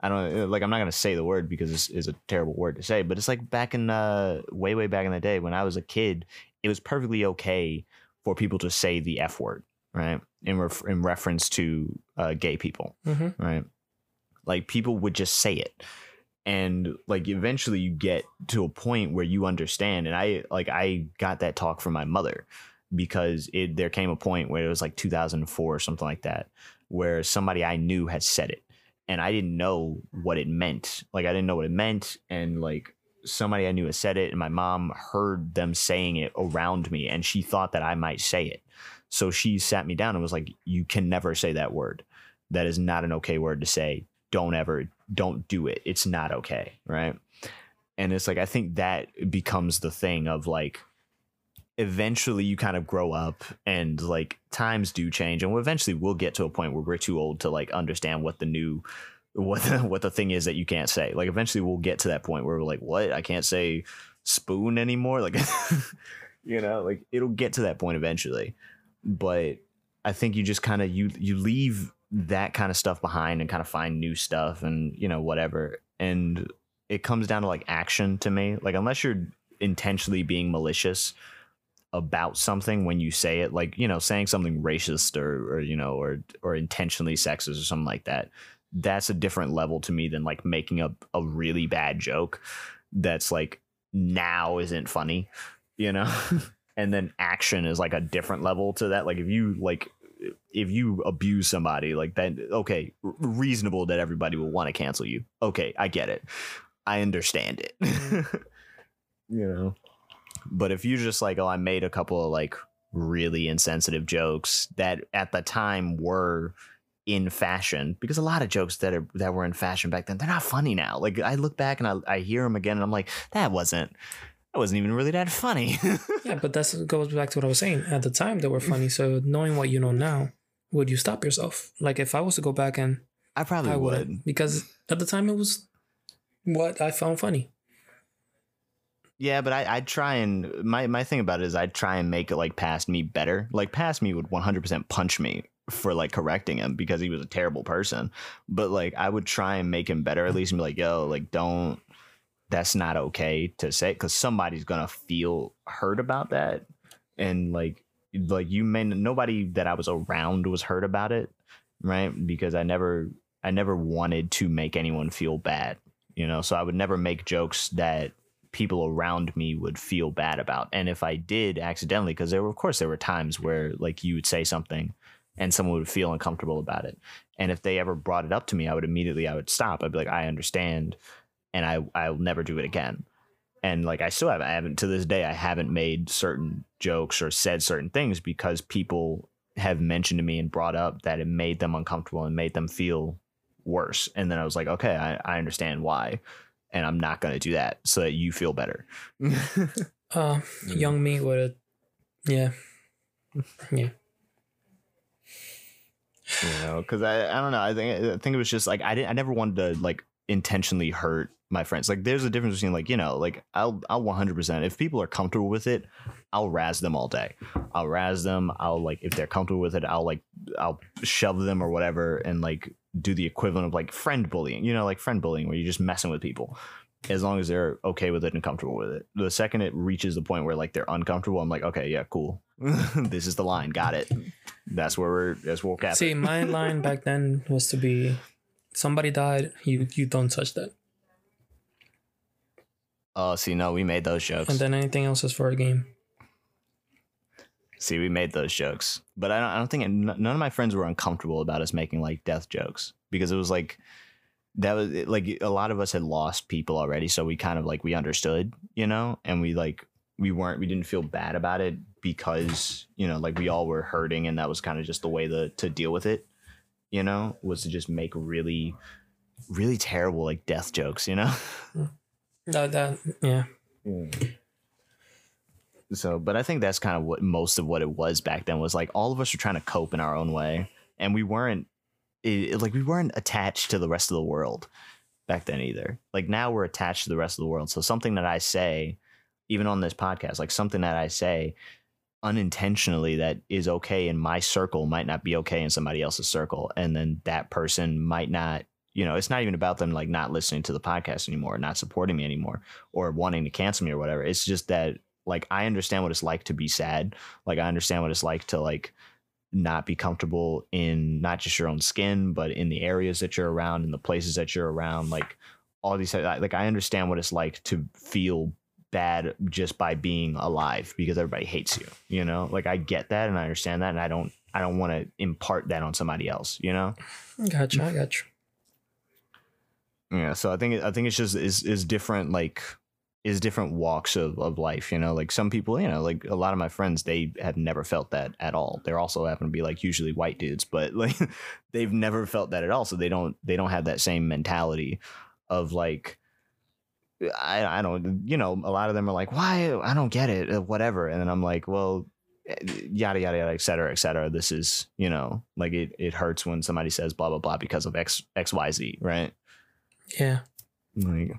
I don't like I'm not gonna say the word because it's, it's a terrible word to say, but it's like back in uh way, way back in the day when I was a kid, it was perfectly okay for people to say the F word, right? In ref- in reference to uh gay people Mm-hmm. right? Like people would just say it. And like eventually you get to a point where you understand. And I like I got that talk from my mother because it there came a point where it was like 2004 or something like that, where somebody I knew had said it. And I didn't know what it meant. Like I didn't know what it meant. And like somebody I knew had said it, and my mom heard them saying it around me, and she thought that I might say it. So she sat me down and was like, You can never say that word that is not an okay word to say. Don't ever, don't do it. It's not okay. Right. And it's like, I think that becomes the thing of like, eventually you kind of grow up and like times do change. And eventually we'll get to a point where we're too old to like understand what the new, what the, what the thing is that you can't say. Like eventually we'll get to that point where we're like, what? I can't say spoon anymore. Like, you know, like it'll get to that point eventually. But I think you just kind of you you leave that kind of stuff behind and kind of find new stuff and you know whatever. And it comes down to like action to me. Like unless you're intentionally being malicious about something when you say it like you know saying something racist or or you know or or intentionally sexist or something like that that's a different level to me than like making a, a really bad joke that's like now isn't funny you know? And then action is like a different level to that. Like if you like if you abuse somebody like that okay r- reasonable that everybody will want to cancel you. Okay i get it. I understand it. You know. But if you just like oh i made a couple of like really insensitive jokes that at the time were in fashion because a lot of jokes that are that were in fashion back then they're not funny now. Like i look back and i, I hear them again and i'm like that wasn't that wasn't even really that funny. Yeah, but that goes back to what I was saying. At the time, they were funny. So knowing what you know now, would you stop yourself? Like if I was to go back and i probably I would would because at the time it was what I found funny. Yeah, but I, I'd try and my, my thing about it is I'd try and make it like past me better. Like past me would 100% punch me for like correcting him because he was a terrible person. But like I would try and make him better at least and be like, yo, like don't, that's not okay to say because somebody's gonna feel hurt about that. And like, like you may nobody that I was around was hurt about it, right? Because I never, I never wanted to make anyone feel bad, you know. So I would never make jokes that people around me would feel bad about. And if I did accidentally, because there were, of course, there were times where like you would say something and someone would feel uncomfortable about it. And if they ever brought it up to me, I would immediately, I would stop. I'd be like, I understand. And I, I'll never do it again. And like, I still haven't, I haven't to this day, I haven't made certain jokes or said certain things because people have mentioned to me and brought up that it made them uncomfortable and made them feel worse. And then I was like, okay, I, I understand why and I'm not going to do that so that you feel better. Uh, young me would have, yeah, yeah. you know, because I, I don't know. I think I think it was just like I didn't. I never wanted to like intentionally hurt my friends. Like there's a difference between like you know like I'll I'll 100 percent if people are comfortable with it, I'll razz them all day. I'll razz them. I'll like if they're comfortable with it, I'll like I'll shove them or whatever and like do the equivalent of like friend bullying. You know, like friend bullying where you're just messing with people. As long as they're okay with it and comfortable with it. The second it reaches the point where like they're uncomfortable, I'm like, okay, yeah, cool. this is the line. Got it. That's where we're. Where we're at. See, my line back then was to be somebody died, you you don't touch that. Oh, see, no, we made those jokes. And then anything else is for a game. See, we made those jokes, but I don't. I don't think n- none of my friends were uncomfortable about us making like death jokes because it was like that was like a lot of us had lost people already, so we kind of like we understood, you know, and we like we weren't we didn't feel bad about it because you know like we all were hurting and that was kind of just the way to to deal with it, you know, was to just make really really terrible like death jokes, you know. Hmm. That that yeah. Hmm. So, but I think that's kind of what most of what it was back then was like all of us were trying to cope in our own way, and we weren't it, like we weren't attached to the rest of the world back then either. Like now we're attached to the rest of the world. So something that I say, even on this podcast, like something that I say unintentionally that is okay in my circle might not be okay in somebody else's circle, and then that person might not. You know, it's not even about them like not listening to the podcast anymore, not supporting me anymore, or wanting to cancel me or whatever. It's just that like I understand what it's like to be sad. Like I understand what it's like to like not be comfortable in not just your own skin, but in the areas that you're around, in the places that you're around. Like all these, like I understand what it's like to feel bad just by being alive because everybody hates you. You know, like I get that and I understand that, and I don't, I don't want to impart that on somebody else. You know. Gotcha. I gotcha. Yeah. So I think I think it's just is is different. Like is different walks of, of life you know like some people you know like a lot of my friends they have never felt that at all they're also happen to be like usually white dudes but like they've never felt that at all so they don't they don't have that same mentality of like i i don't you know a lot of them are like why i don't get it uh, whatever and then i'm like well eh, yada yada yada et cetera et cetera this is you know like it, it hurts when somebody says blah blah blah because of x xyz right Yeah. like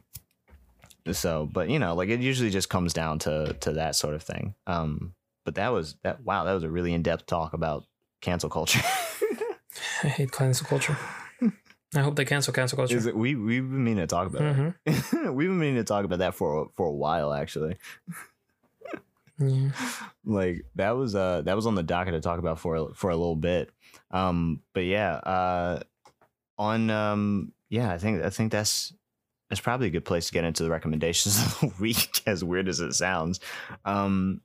so but you know like it usually just comes down to to that sort of thing um but that was that wow that was a really in-depth talk about cancel culture I hate cancel culture. I hope they cancel cancel culture. is it we we've been meaning to talk about hmm it we've been meaning to talk about that for for a while actually Yeah. like that was uh that was on the docket to talk about for for a little bit um but yeah uh on um yeah i think i think that's that's probably a good place to get into the recommendations of the week as weird as it sounds um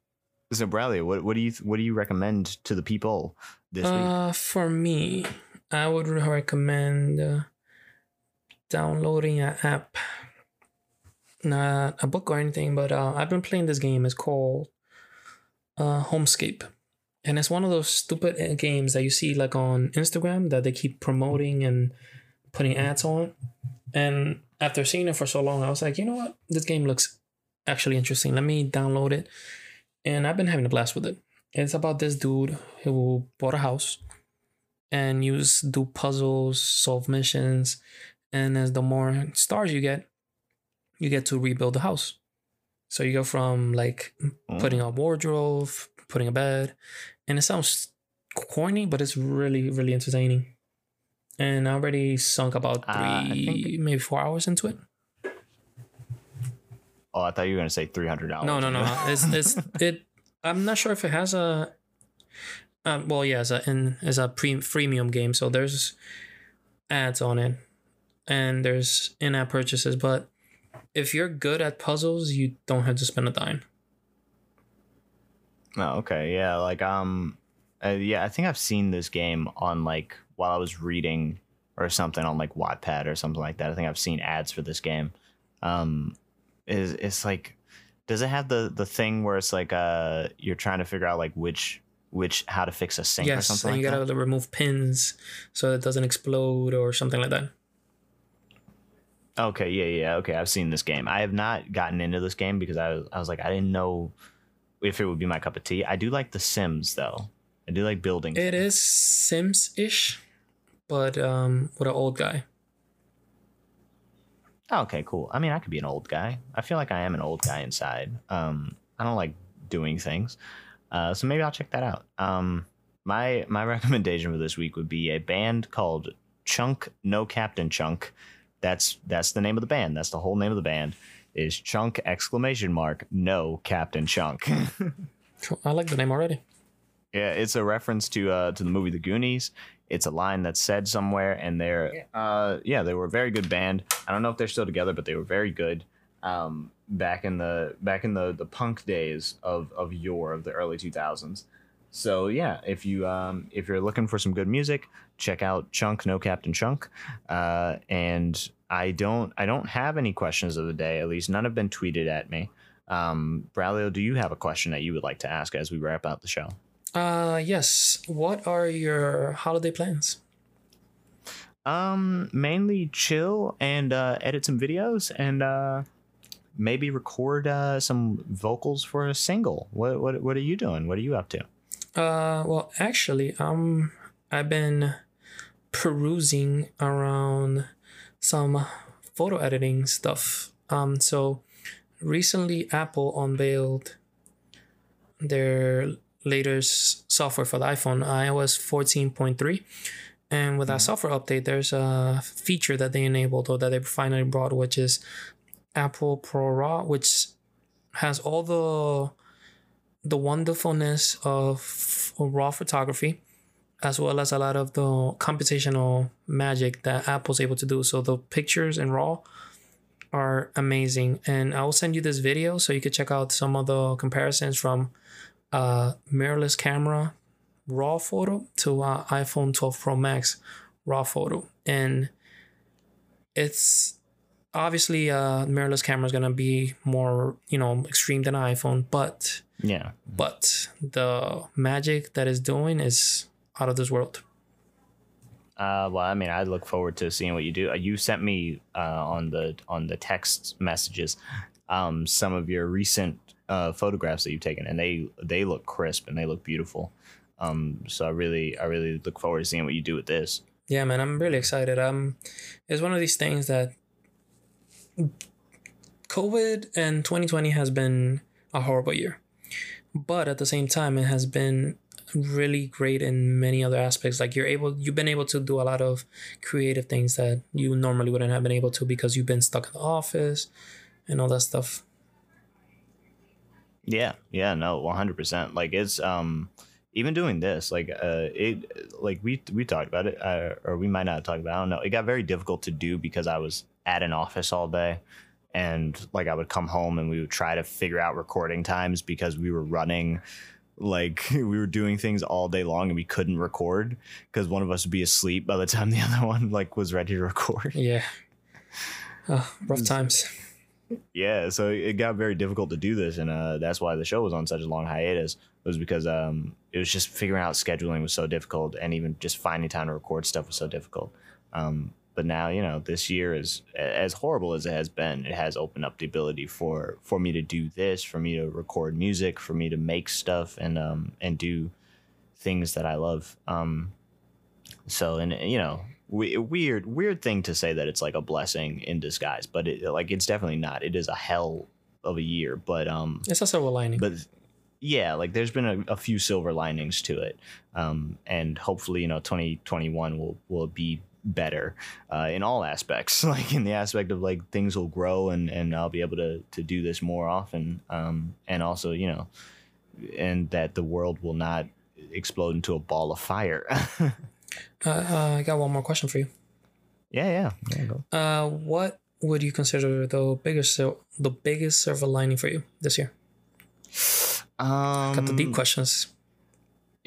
so bradley what, what do you what do you recommend to the people this week Uh, for me, I would recommend uh, downloading an app, not a book or anything. But uh, I've been playing this game. It's called uh, Homescape, and it's one of those stupid games that you see like on Instagram that they keep promoting and putting ads on. And after seeing it for so long, I was like, you know what, this game looks actually interesting. Let me download it, and I've been having a blast with it. It's about this dude who bought a house and you do puzzles, solve missions, and as the more stars you get, you get to rebuild the house. So you go from like mm. putting a wardrobe, putting a bed, and it sounds corny, but it's really, really entertaining. And I already sunk about Uh, three, think- maybe four hours into it. oh i thought you were going to say $300 No, no, no. It's it's it. I'm not sure if it has a. Um, well, yeah, it's a in it's a pre freemium game, so there's ads on it, and there's in-app purchases. But if you're good at puzzles, you don't have to spend a dime. Oh, okay. Yeah, like um uh, yeah, I think I've seen this game on like while I was reading or something on like Wattpad or something like that. I think I've seen ads for this game. Um is it's like does it have the the thing where it's like uh you're trying to figure out like which which how to fix a sink or yes, something and like you that? gotta remove pins so it doesn't explode or something like that. Okay, yeah, yeah, okay. I've seen this game. I have not gotten into this game because I was I was like I didn't know if it would be my cup of tea. I do like The Sims though. I do like building. It is Sims ish, but um, with an old guy. Okay, cool. I mean, I could be an old guy. I feel like I am an old guy inside. Um, I don't like doing things, uh, so maybe I'll check that out. Um, my my recommendation for this week would be a band called Chunk No Captain Chunk. That's that's the name of the band. That's the whole name of the band. Is Chunk exclamation mark No Captain Chunk. I like the name already. Yeah, it's a reference to uh to the movie The Goonies, It's a line that's said somewhere, and they're uh yeah they were a very good band. I don't know if they're still together, but they were very good. Um, back in the back in the the punk days of of yore of the early two thousands. So yeah, if you um if you're looking for some good music, check out Chunk No Captain Chunk. Uh, and I don't I don't have any questions of the day. At least none have been tweeted at me. Um, Braulio, do you have a question that you would like to ask as we wrap out the show? Uh, yes. What are your holiday plans? Um, mainly chill and uh, edit some videos and uh, maybe record uh, some vocals for a single. What what what are you doing? What are you up to? Uh, well, actually, um, I've been perusing around some photo editing stuff. Um, so recently, Apple unveiled their latest software for the iPhone, iOS 14.3. And with that software update, there's a feature that they enabled or that they finally brought, which is Apple ProRAW, which has all the the wonderfulness of raw photography as well as a lot of the computational magic that Apple's able to do. So the pictures in RAW are amazing. And I will send you this video so you could check out some of the comparisons from uh, mirrorless camera RAW photo to uh, iPhone 12 Pro Max RAW photo. And it's obviously uh, mirrorless camera is gonna be more you know extreme than iPhone, but Yeah. but the magic that is doing is out of this world. Uh, well, I mean, I look forward to seeing what you do. You sent me uh, on the on the text messages um, some of your recent uh, photographs that you've taken, and they they look crisp and they look beautiful. Um, so I really I really look forward to seeing what you do with this. Yeah, man, I'm really excited. Um, it's one of these things that COVID and 2020 has been a horrible year, but at the same time, it has been really great in many other aspects. Like you're able, you've been able to do a lot of creative things that you normally wouldn't have been able to because you've been stuck in the office and all that stuff. Yeah, yeah, no, one hundred percent. Like it's um even doing this, like uh it like we we talked about it, uh, or we might not talk about. It, I don't know. It got very difficult to do because I was at an office all day, and like I would come home and we would try to figure out recording times because we were running. Like we were doing things all day long and we couldn't record because one of us would be asleep by the time the other one like was ready to record. Yeah. Uh, rough times. yeah so it got very difficult to do this and uh, that's why the show was on such a long hiatus was because um, it was just figuring out scheduling was so difficult and even just finding time to record stuff was so difficult um, but now you know this year is as horrible as it has been it has opened up the ability for for me to do this for me to record music for me to make stuff and um and do things that i love. Um so and you know we, weird weird thing to say that it's like a blessing in disguise but it like it's definitely not. It is a hell of a year but um It's a silver lining. but yeah like there's been a, a few silver linings to it. Um and hopefully you know 2021 will will be better uh, in all aspects like in the aspect of like things will grow and and i'll be able to to do this more often um and also you know and that the world will not explode into a ball of fire uh, uh, I got one more question for you. yeah yeah, go. Uh, what would you consider the biggest the biggest silver lining for you this year? um Got the deep questions.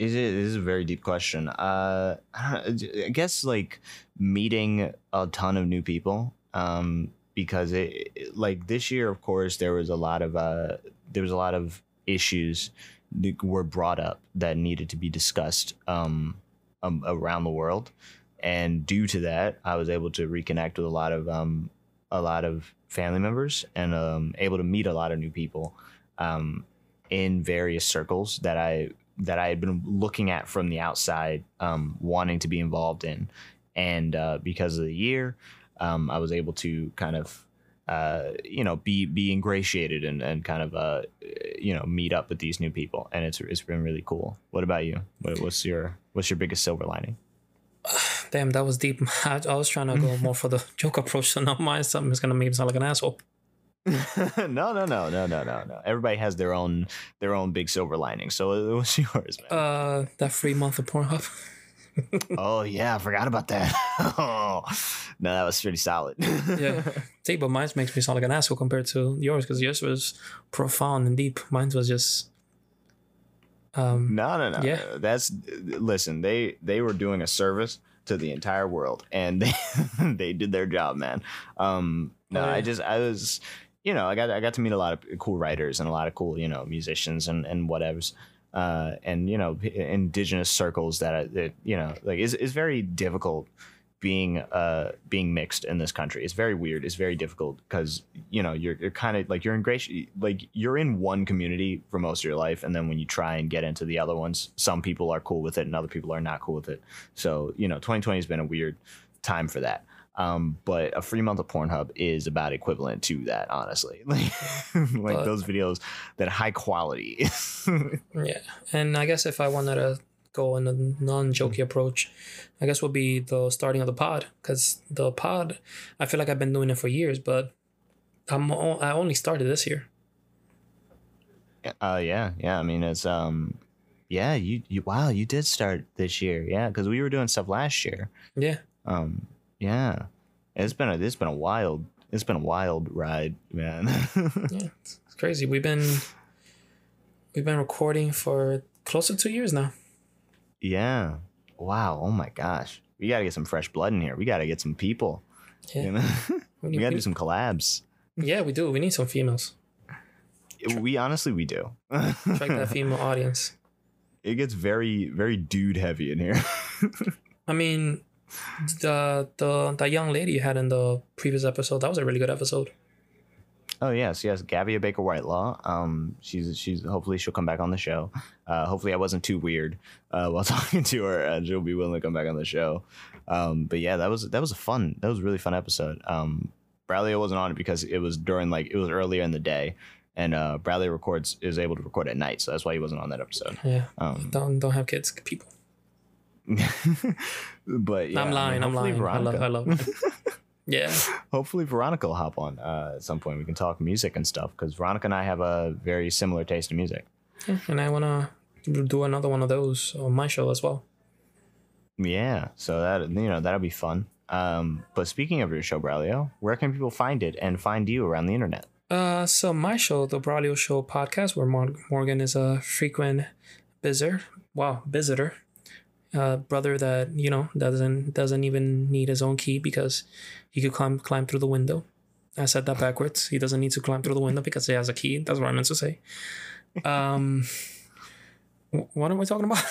Is it this is a very deep question. Uh, I, I guess like meeting a ton of new people. Um, because it, it- like this year, of course, there was a lot of uh, there was a lot of issues that were brought up that needed to be discussed um, um around the world, and due to that, I was able to reconnect with a lot of um a lot of family members and um able to meet a lot of new people um in various circles that I that I had been looking at from the outside, um, wanting to be involved in, and uh, because of the year, um, I was able to kind of, uh, you know, be be ingratiated and, and kind of, uh, you know, meet up with these new people, and it's it's been really cool. What about you? What, what's your what's your biggest silver lining? Damn, that was deep. I, I was trying to go more for the joke approach, so not mine. Something is gonna make me sound like an asshole. no, no, no, no, no, no, no. Everybody has their own their own big silver lining. So what's yours, man? Uh, that free month of Pornhub. oh yeah, I forgot about that. oh, no, that was pretty solid. yeah. See, but mine makes me sound like an asshole compared to yours because yours was profound and deep. Mine was just. Um, no, no, no. Yeah. That's listen. They they were doing a service to the entire world, and they they did their job, man. Um, no, Oh, yeah. I just I was, you know, I got I got to meet a lot of cool writers and a lot of cool you know musicians and and whatevers. Uh, and you know, indigenous circles that, that you know, like is is very difficult being uh being mixed in this country. It's very weird. It's very difficult because you know you're you're kind of like you're in great like you're in one community for most of your life, and then when you try and get into the other ones, some people are cool with it and other people are not cool with it. So you know, 2020 has been a weird time for that. Um, but a free month of Pornhub is about equivalent to that, honestly. Like, like But- those videos that high quality. Yeah, and I guess if I wanted to go in a non-jokey approach, I guess would be the starting of the pod because the pod, I feel like I've been doing it for years, but I'm o- I only started this year. Uh, yeah, yeah. I mean, it's um, yeah. You, you wow, you did start this year, yeah, because we were doing stuff last year. Yeah, Um, yeah, it's been a it's been a wild it's been a wild ride, man. yeah, it's crazy. We've been we've been recording for close to two years now. yeah. Wow. Oh my gosh. We gotta get some fresh blood in here. We gotta get some people. Yeah, You know? we, we gotta do some collabs. yeah, we do. We need some females. We honestly we do. Attract that female audience. it gets very very dude heavy in here. I mean, the the the young lady you had in the previous episode that was a really good episode. Oh yes, yes, Gabby Baker Whitelaw. Um, she's she's hopefully she'll come back on the show. Uh, hopefully I wasn't too weird uh, while talking to her, and she'll be willing to come back on the show. Um, but yeah, that was that was a fun, that was a really fun episode. Um, Braulio wasn't on it because it was during like it was earlier in the day, and uh, Braulio records is able to record at night, so that's why he wasn't on that episode. Yeah, Um, don't don't have kids, people. but yeah, I I'm lying. I'm hopefully lying. I love. Veronica- I love. yeah, hopefully Veronica will hop on uh, at some point. We can talk music and stuff because Veronica and I have a very similar taste in music. Yeah, and I wanna do another one of those on my show as well. Yeah, so that you know that'll be fun. Um, but speaking of your show, Braulio, where can people find it and find you around the internet? Uh, so my show, the Braulio Show podcast, where Mor- Morgan is a frequent visitor. Wow, visitor. Uh, brother that you know doesn't doesn't even need his own key because he could climb climb through the window. I said that backwards. He doesn't need to climb through the window because he has a key. That's what I meant to say. Um, what am I talking about?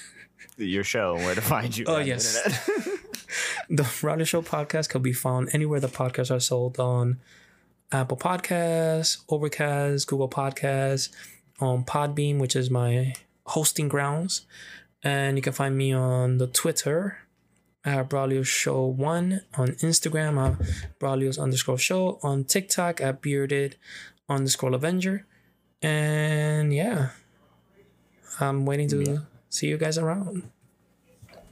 Your show, where to find you? Oh, yes. The Braulio Show podcast can be found anywhere the podcasts are sold on Apple Podcasts, Overcast, Google Podcasts, on Podbean, which is my hosting grounds. And you can find me on the Twitter at Braulio Show 1, on Instagram at Braulio's underscore show, on TikTok at bearded underscore Avenger. And yeah, I'm waiting to see you guys around.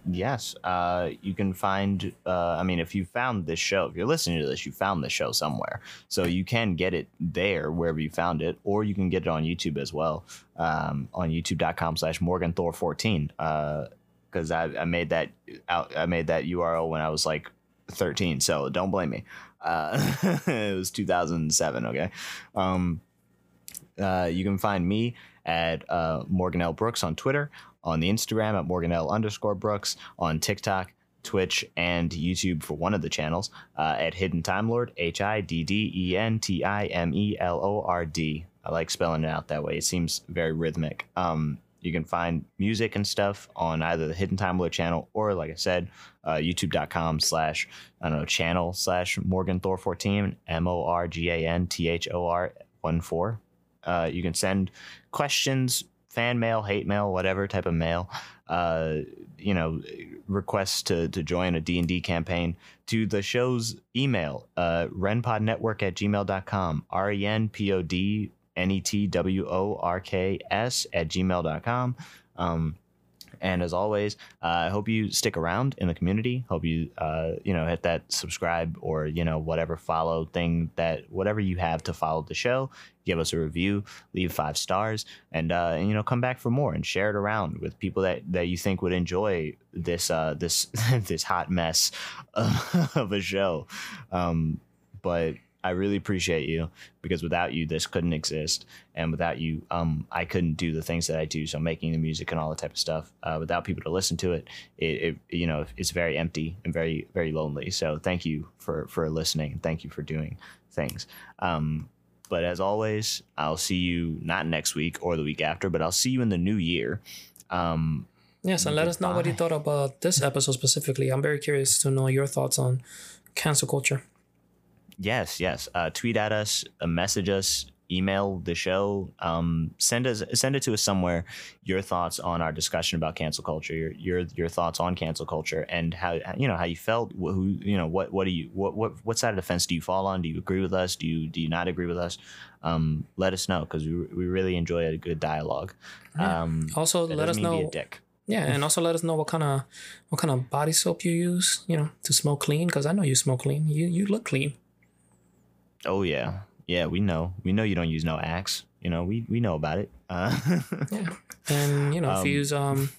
Yes, uh, you can find. Uh, I mean, if you found this show, if you're listening to this, you found this show somewhere, so you can get it there wherever you found it, or you can get it on YouTube as well, um, on YouTube.com/slash Morgan Thor 14. Because I, I made that out, I made that URL when I was like 13, so don't blame me. Uh, it was 2007. Okay. Um, uh, you can find me at uh, Morgan L. Brooks on Twitter, on the Instagram at Morgan L underscore Brooks, on TikTok, Twitch, and YouTube for one of the channels uh, at Hidden Time Lord, H I D D E N T I M E L O R D. I like spelling it out that way. It seems very rhythmic. Um, you can find music and stuff on either the Hidden Time Lord channel or, like I said, uh, youtube.com slash, I don't know, channel slash Morgan Thor 14, M O R G A N T H O R 1 4. Uh, you can send questions, fan mail, hate mail, whatever type of mail. Uh, you know, requests to to join a D&D campaign to the show's email, uh, renpodnetwork at gmail.com, R-E-N-P-O-D N-E-T-W-O-R-K-S at gmail.com. Um, And as always, uh, I hope you stick around in the community. Hope you, uh, you know, hit that subscribe or you know whatever follow thing that whatever you have to follow the show. Give us a review, leave five stars, and, uh, and you know come back for more and share it around with people that, that you think would enjoy this uh, this this hot mess of a show. Um, but I really appreciate you because without you, this couldn't exist, and without you, um, I couldn't do the things that I do. So making the music and all that type of stuff. Uh, without people to listen to it, it, it, you know, it's very empty and very very lonely. So thank you for for listening. And Thank you for doing things. Um, but as always, I'll see you not next week or the week after, but I'll see you in the new year. Um, yes, and let us know what you thought about this episode specifically. I'm very curious to know your thoughts on cancel culture. Yes, yes. Uh, tweet at us, uh, message us, email the show. Um, send us, send it to us somewhere. Your thoughts on our discussion about cancel culture. Your your, your thoughts on cancel culture and how you know how you felt. Who you know what what do you what what what side of the fence do you fall on? Do you agree with us? Do you do you not agree with us? Um, let us know because we we really enjoy a good dialogue. Yeah. Um, also, let us know. a dick. Yeah, and also let us know what kind of what kind of body soap you use. You know, to smell clean because I know you smell clean. You you look clean. Oh yeah, yeah. We know. We know you don't use no axe. You know, we we know about it. Uh, Yeah, and you know if Um, you use um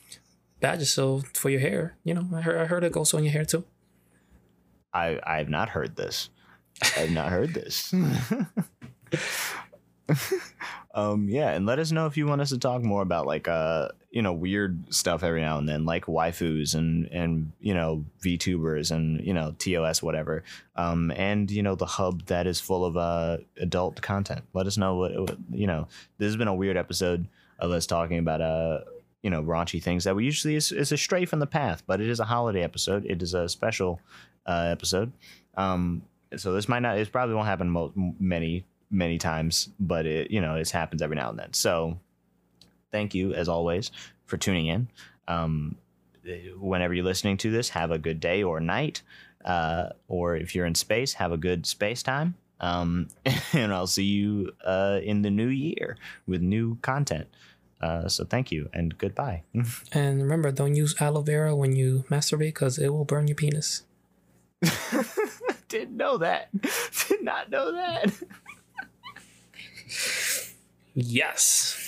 Vagisil for your hair, you know I heard I heard it goes on your hair too. I I have not heard this. I have not heard this. um yeah, and let us know if you want us to talk more about like uh you know weird stuff every now and then, like waifus and and you know VTubers and you know TOS whatever. Um and you know the hub that is full of uh adult content. Let us know what, what you know. This has been a weird episode of us talking about uh you know raunchy things that we usually is, is a stray from the path, but it is a holiday episode. It is a special uh, episode. Um, so this might not, it probably won't happen mo- many, many times, but it, you know, it happens every now and then. So thank you as always for tuning in. Um, whenever you're listening to this, have a good day or night. Uh, or if you're in space, have a good space time. Um, and I'll see you uh, in the new year with new content. Uh, so thank you and goodbye. And remember, don't use aloe vera when you masturbate because it will burn your penis. Didn't know that. Did not know that. Yes.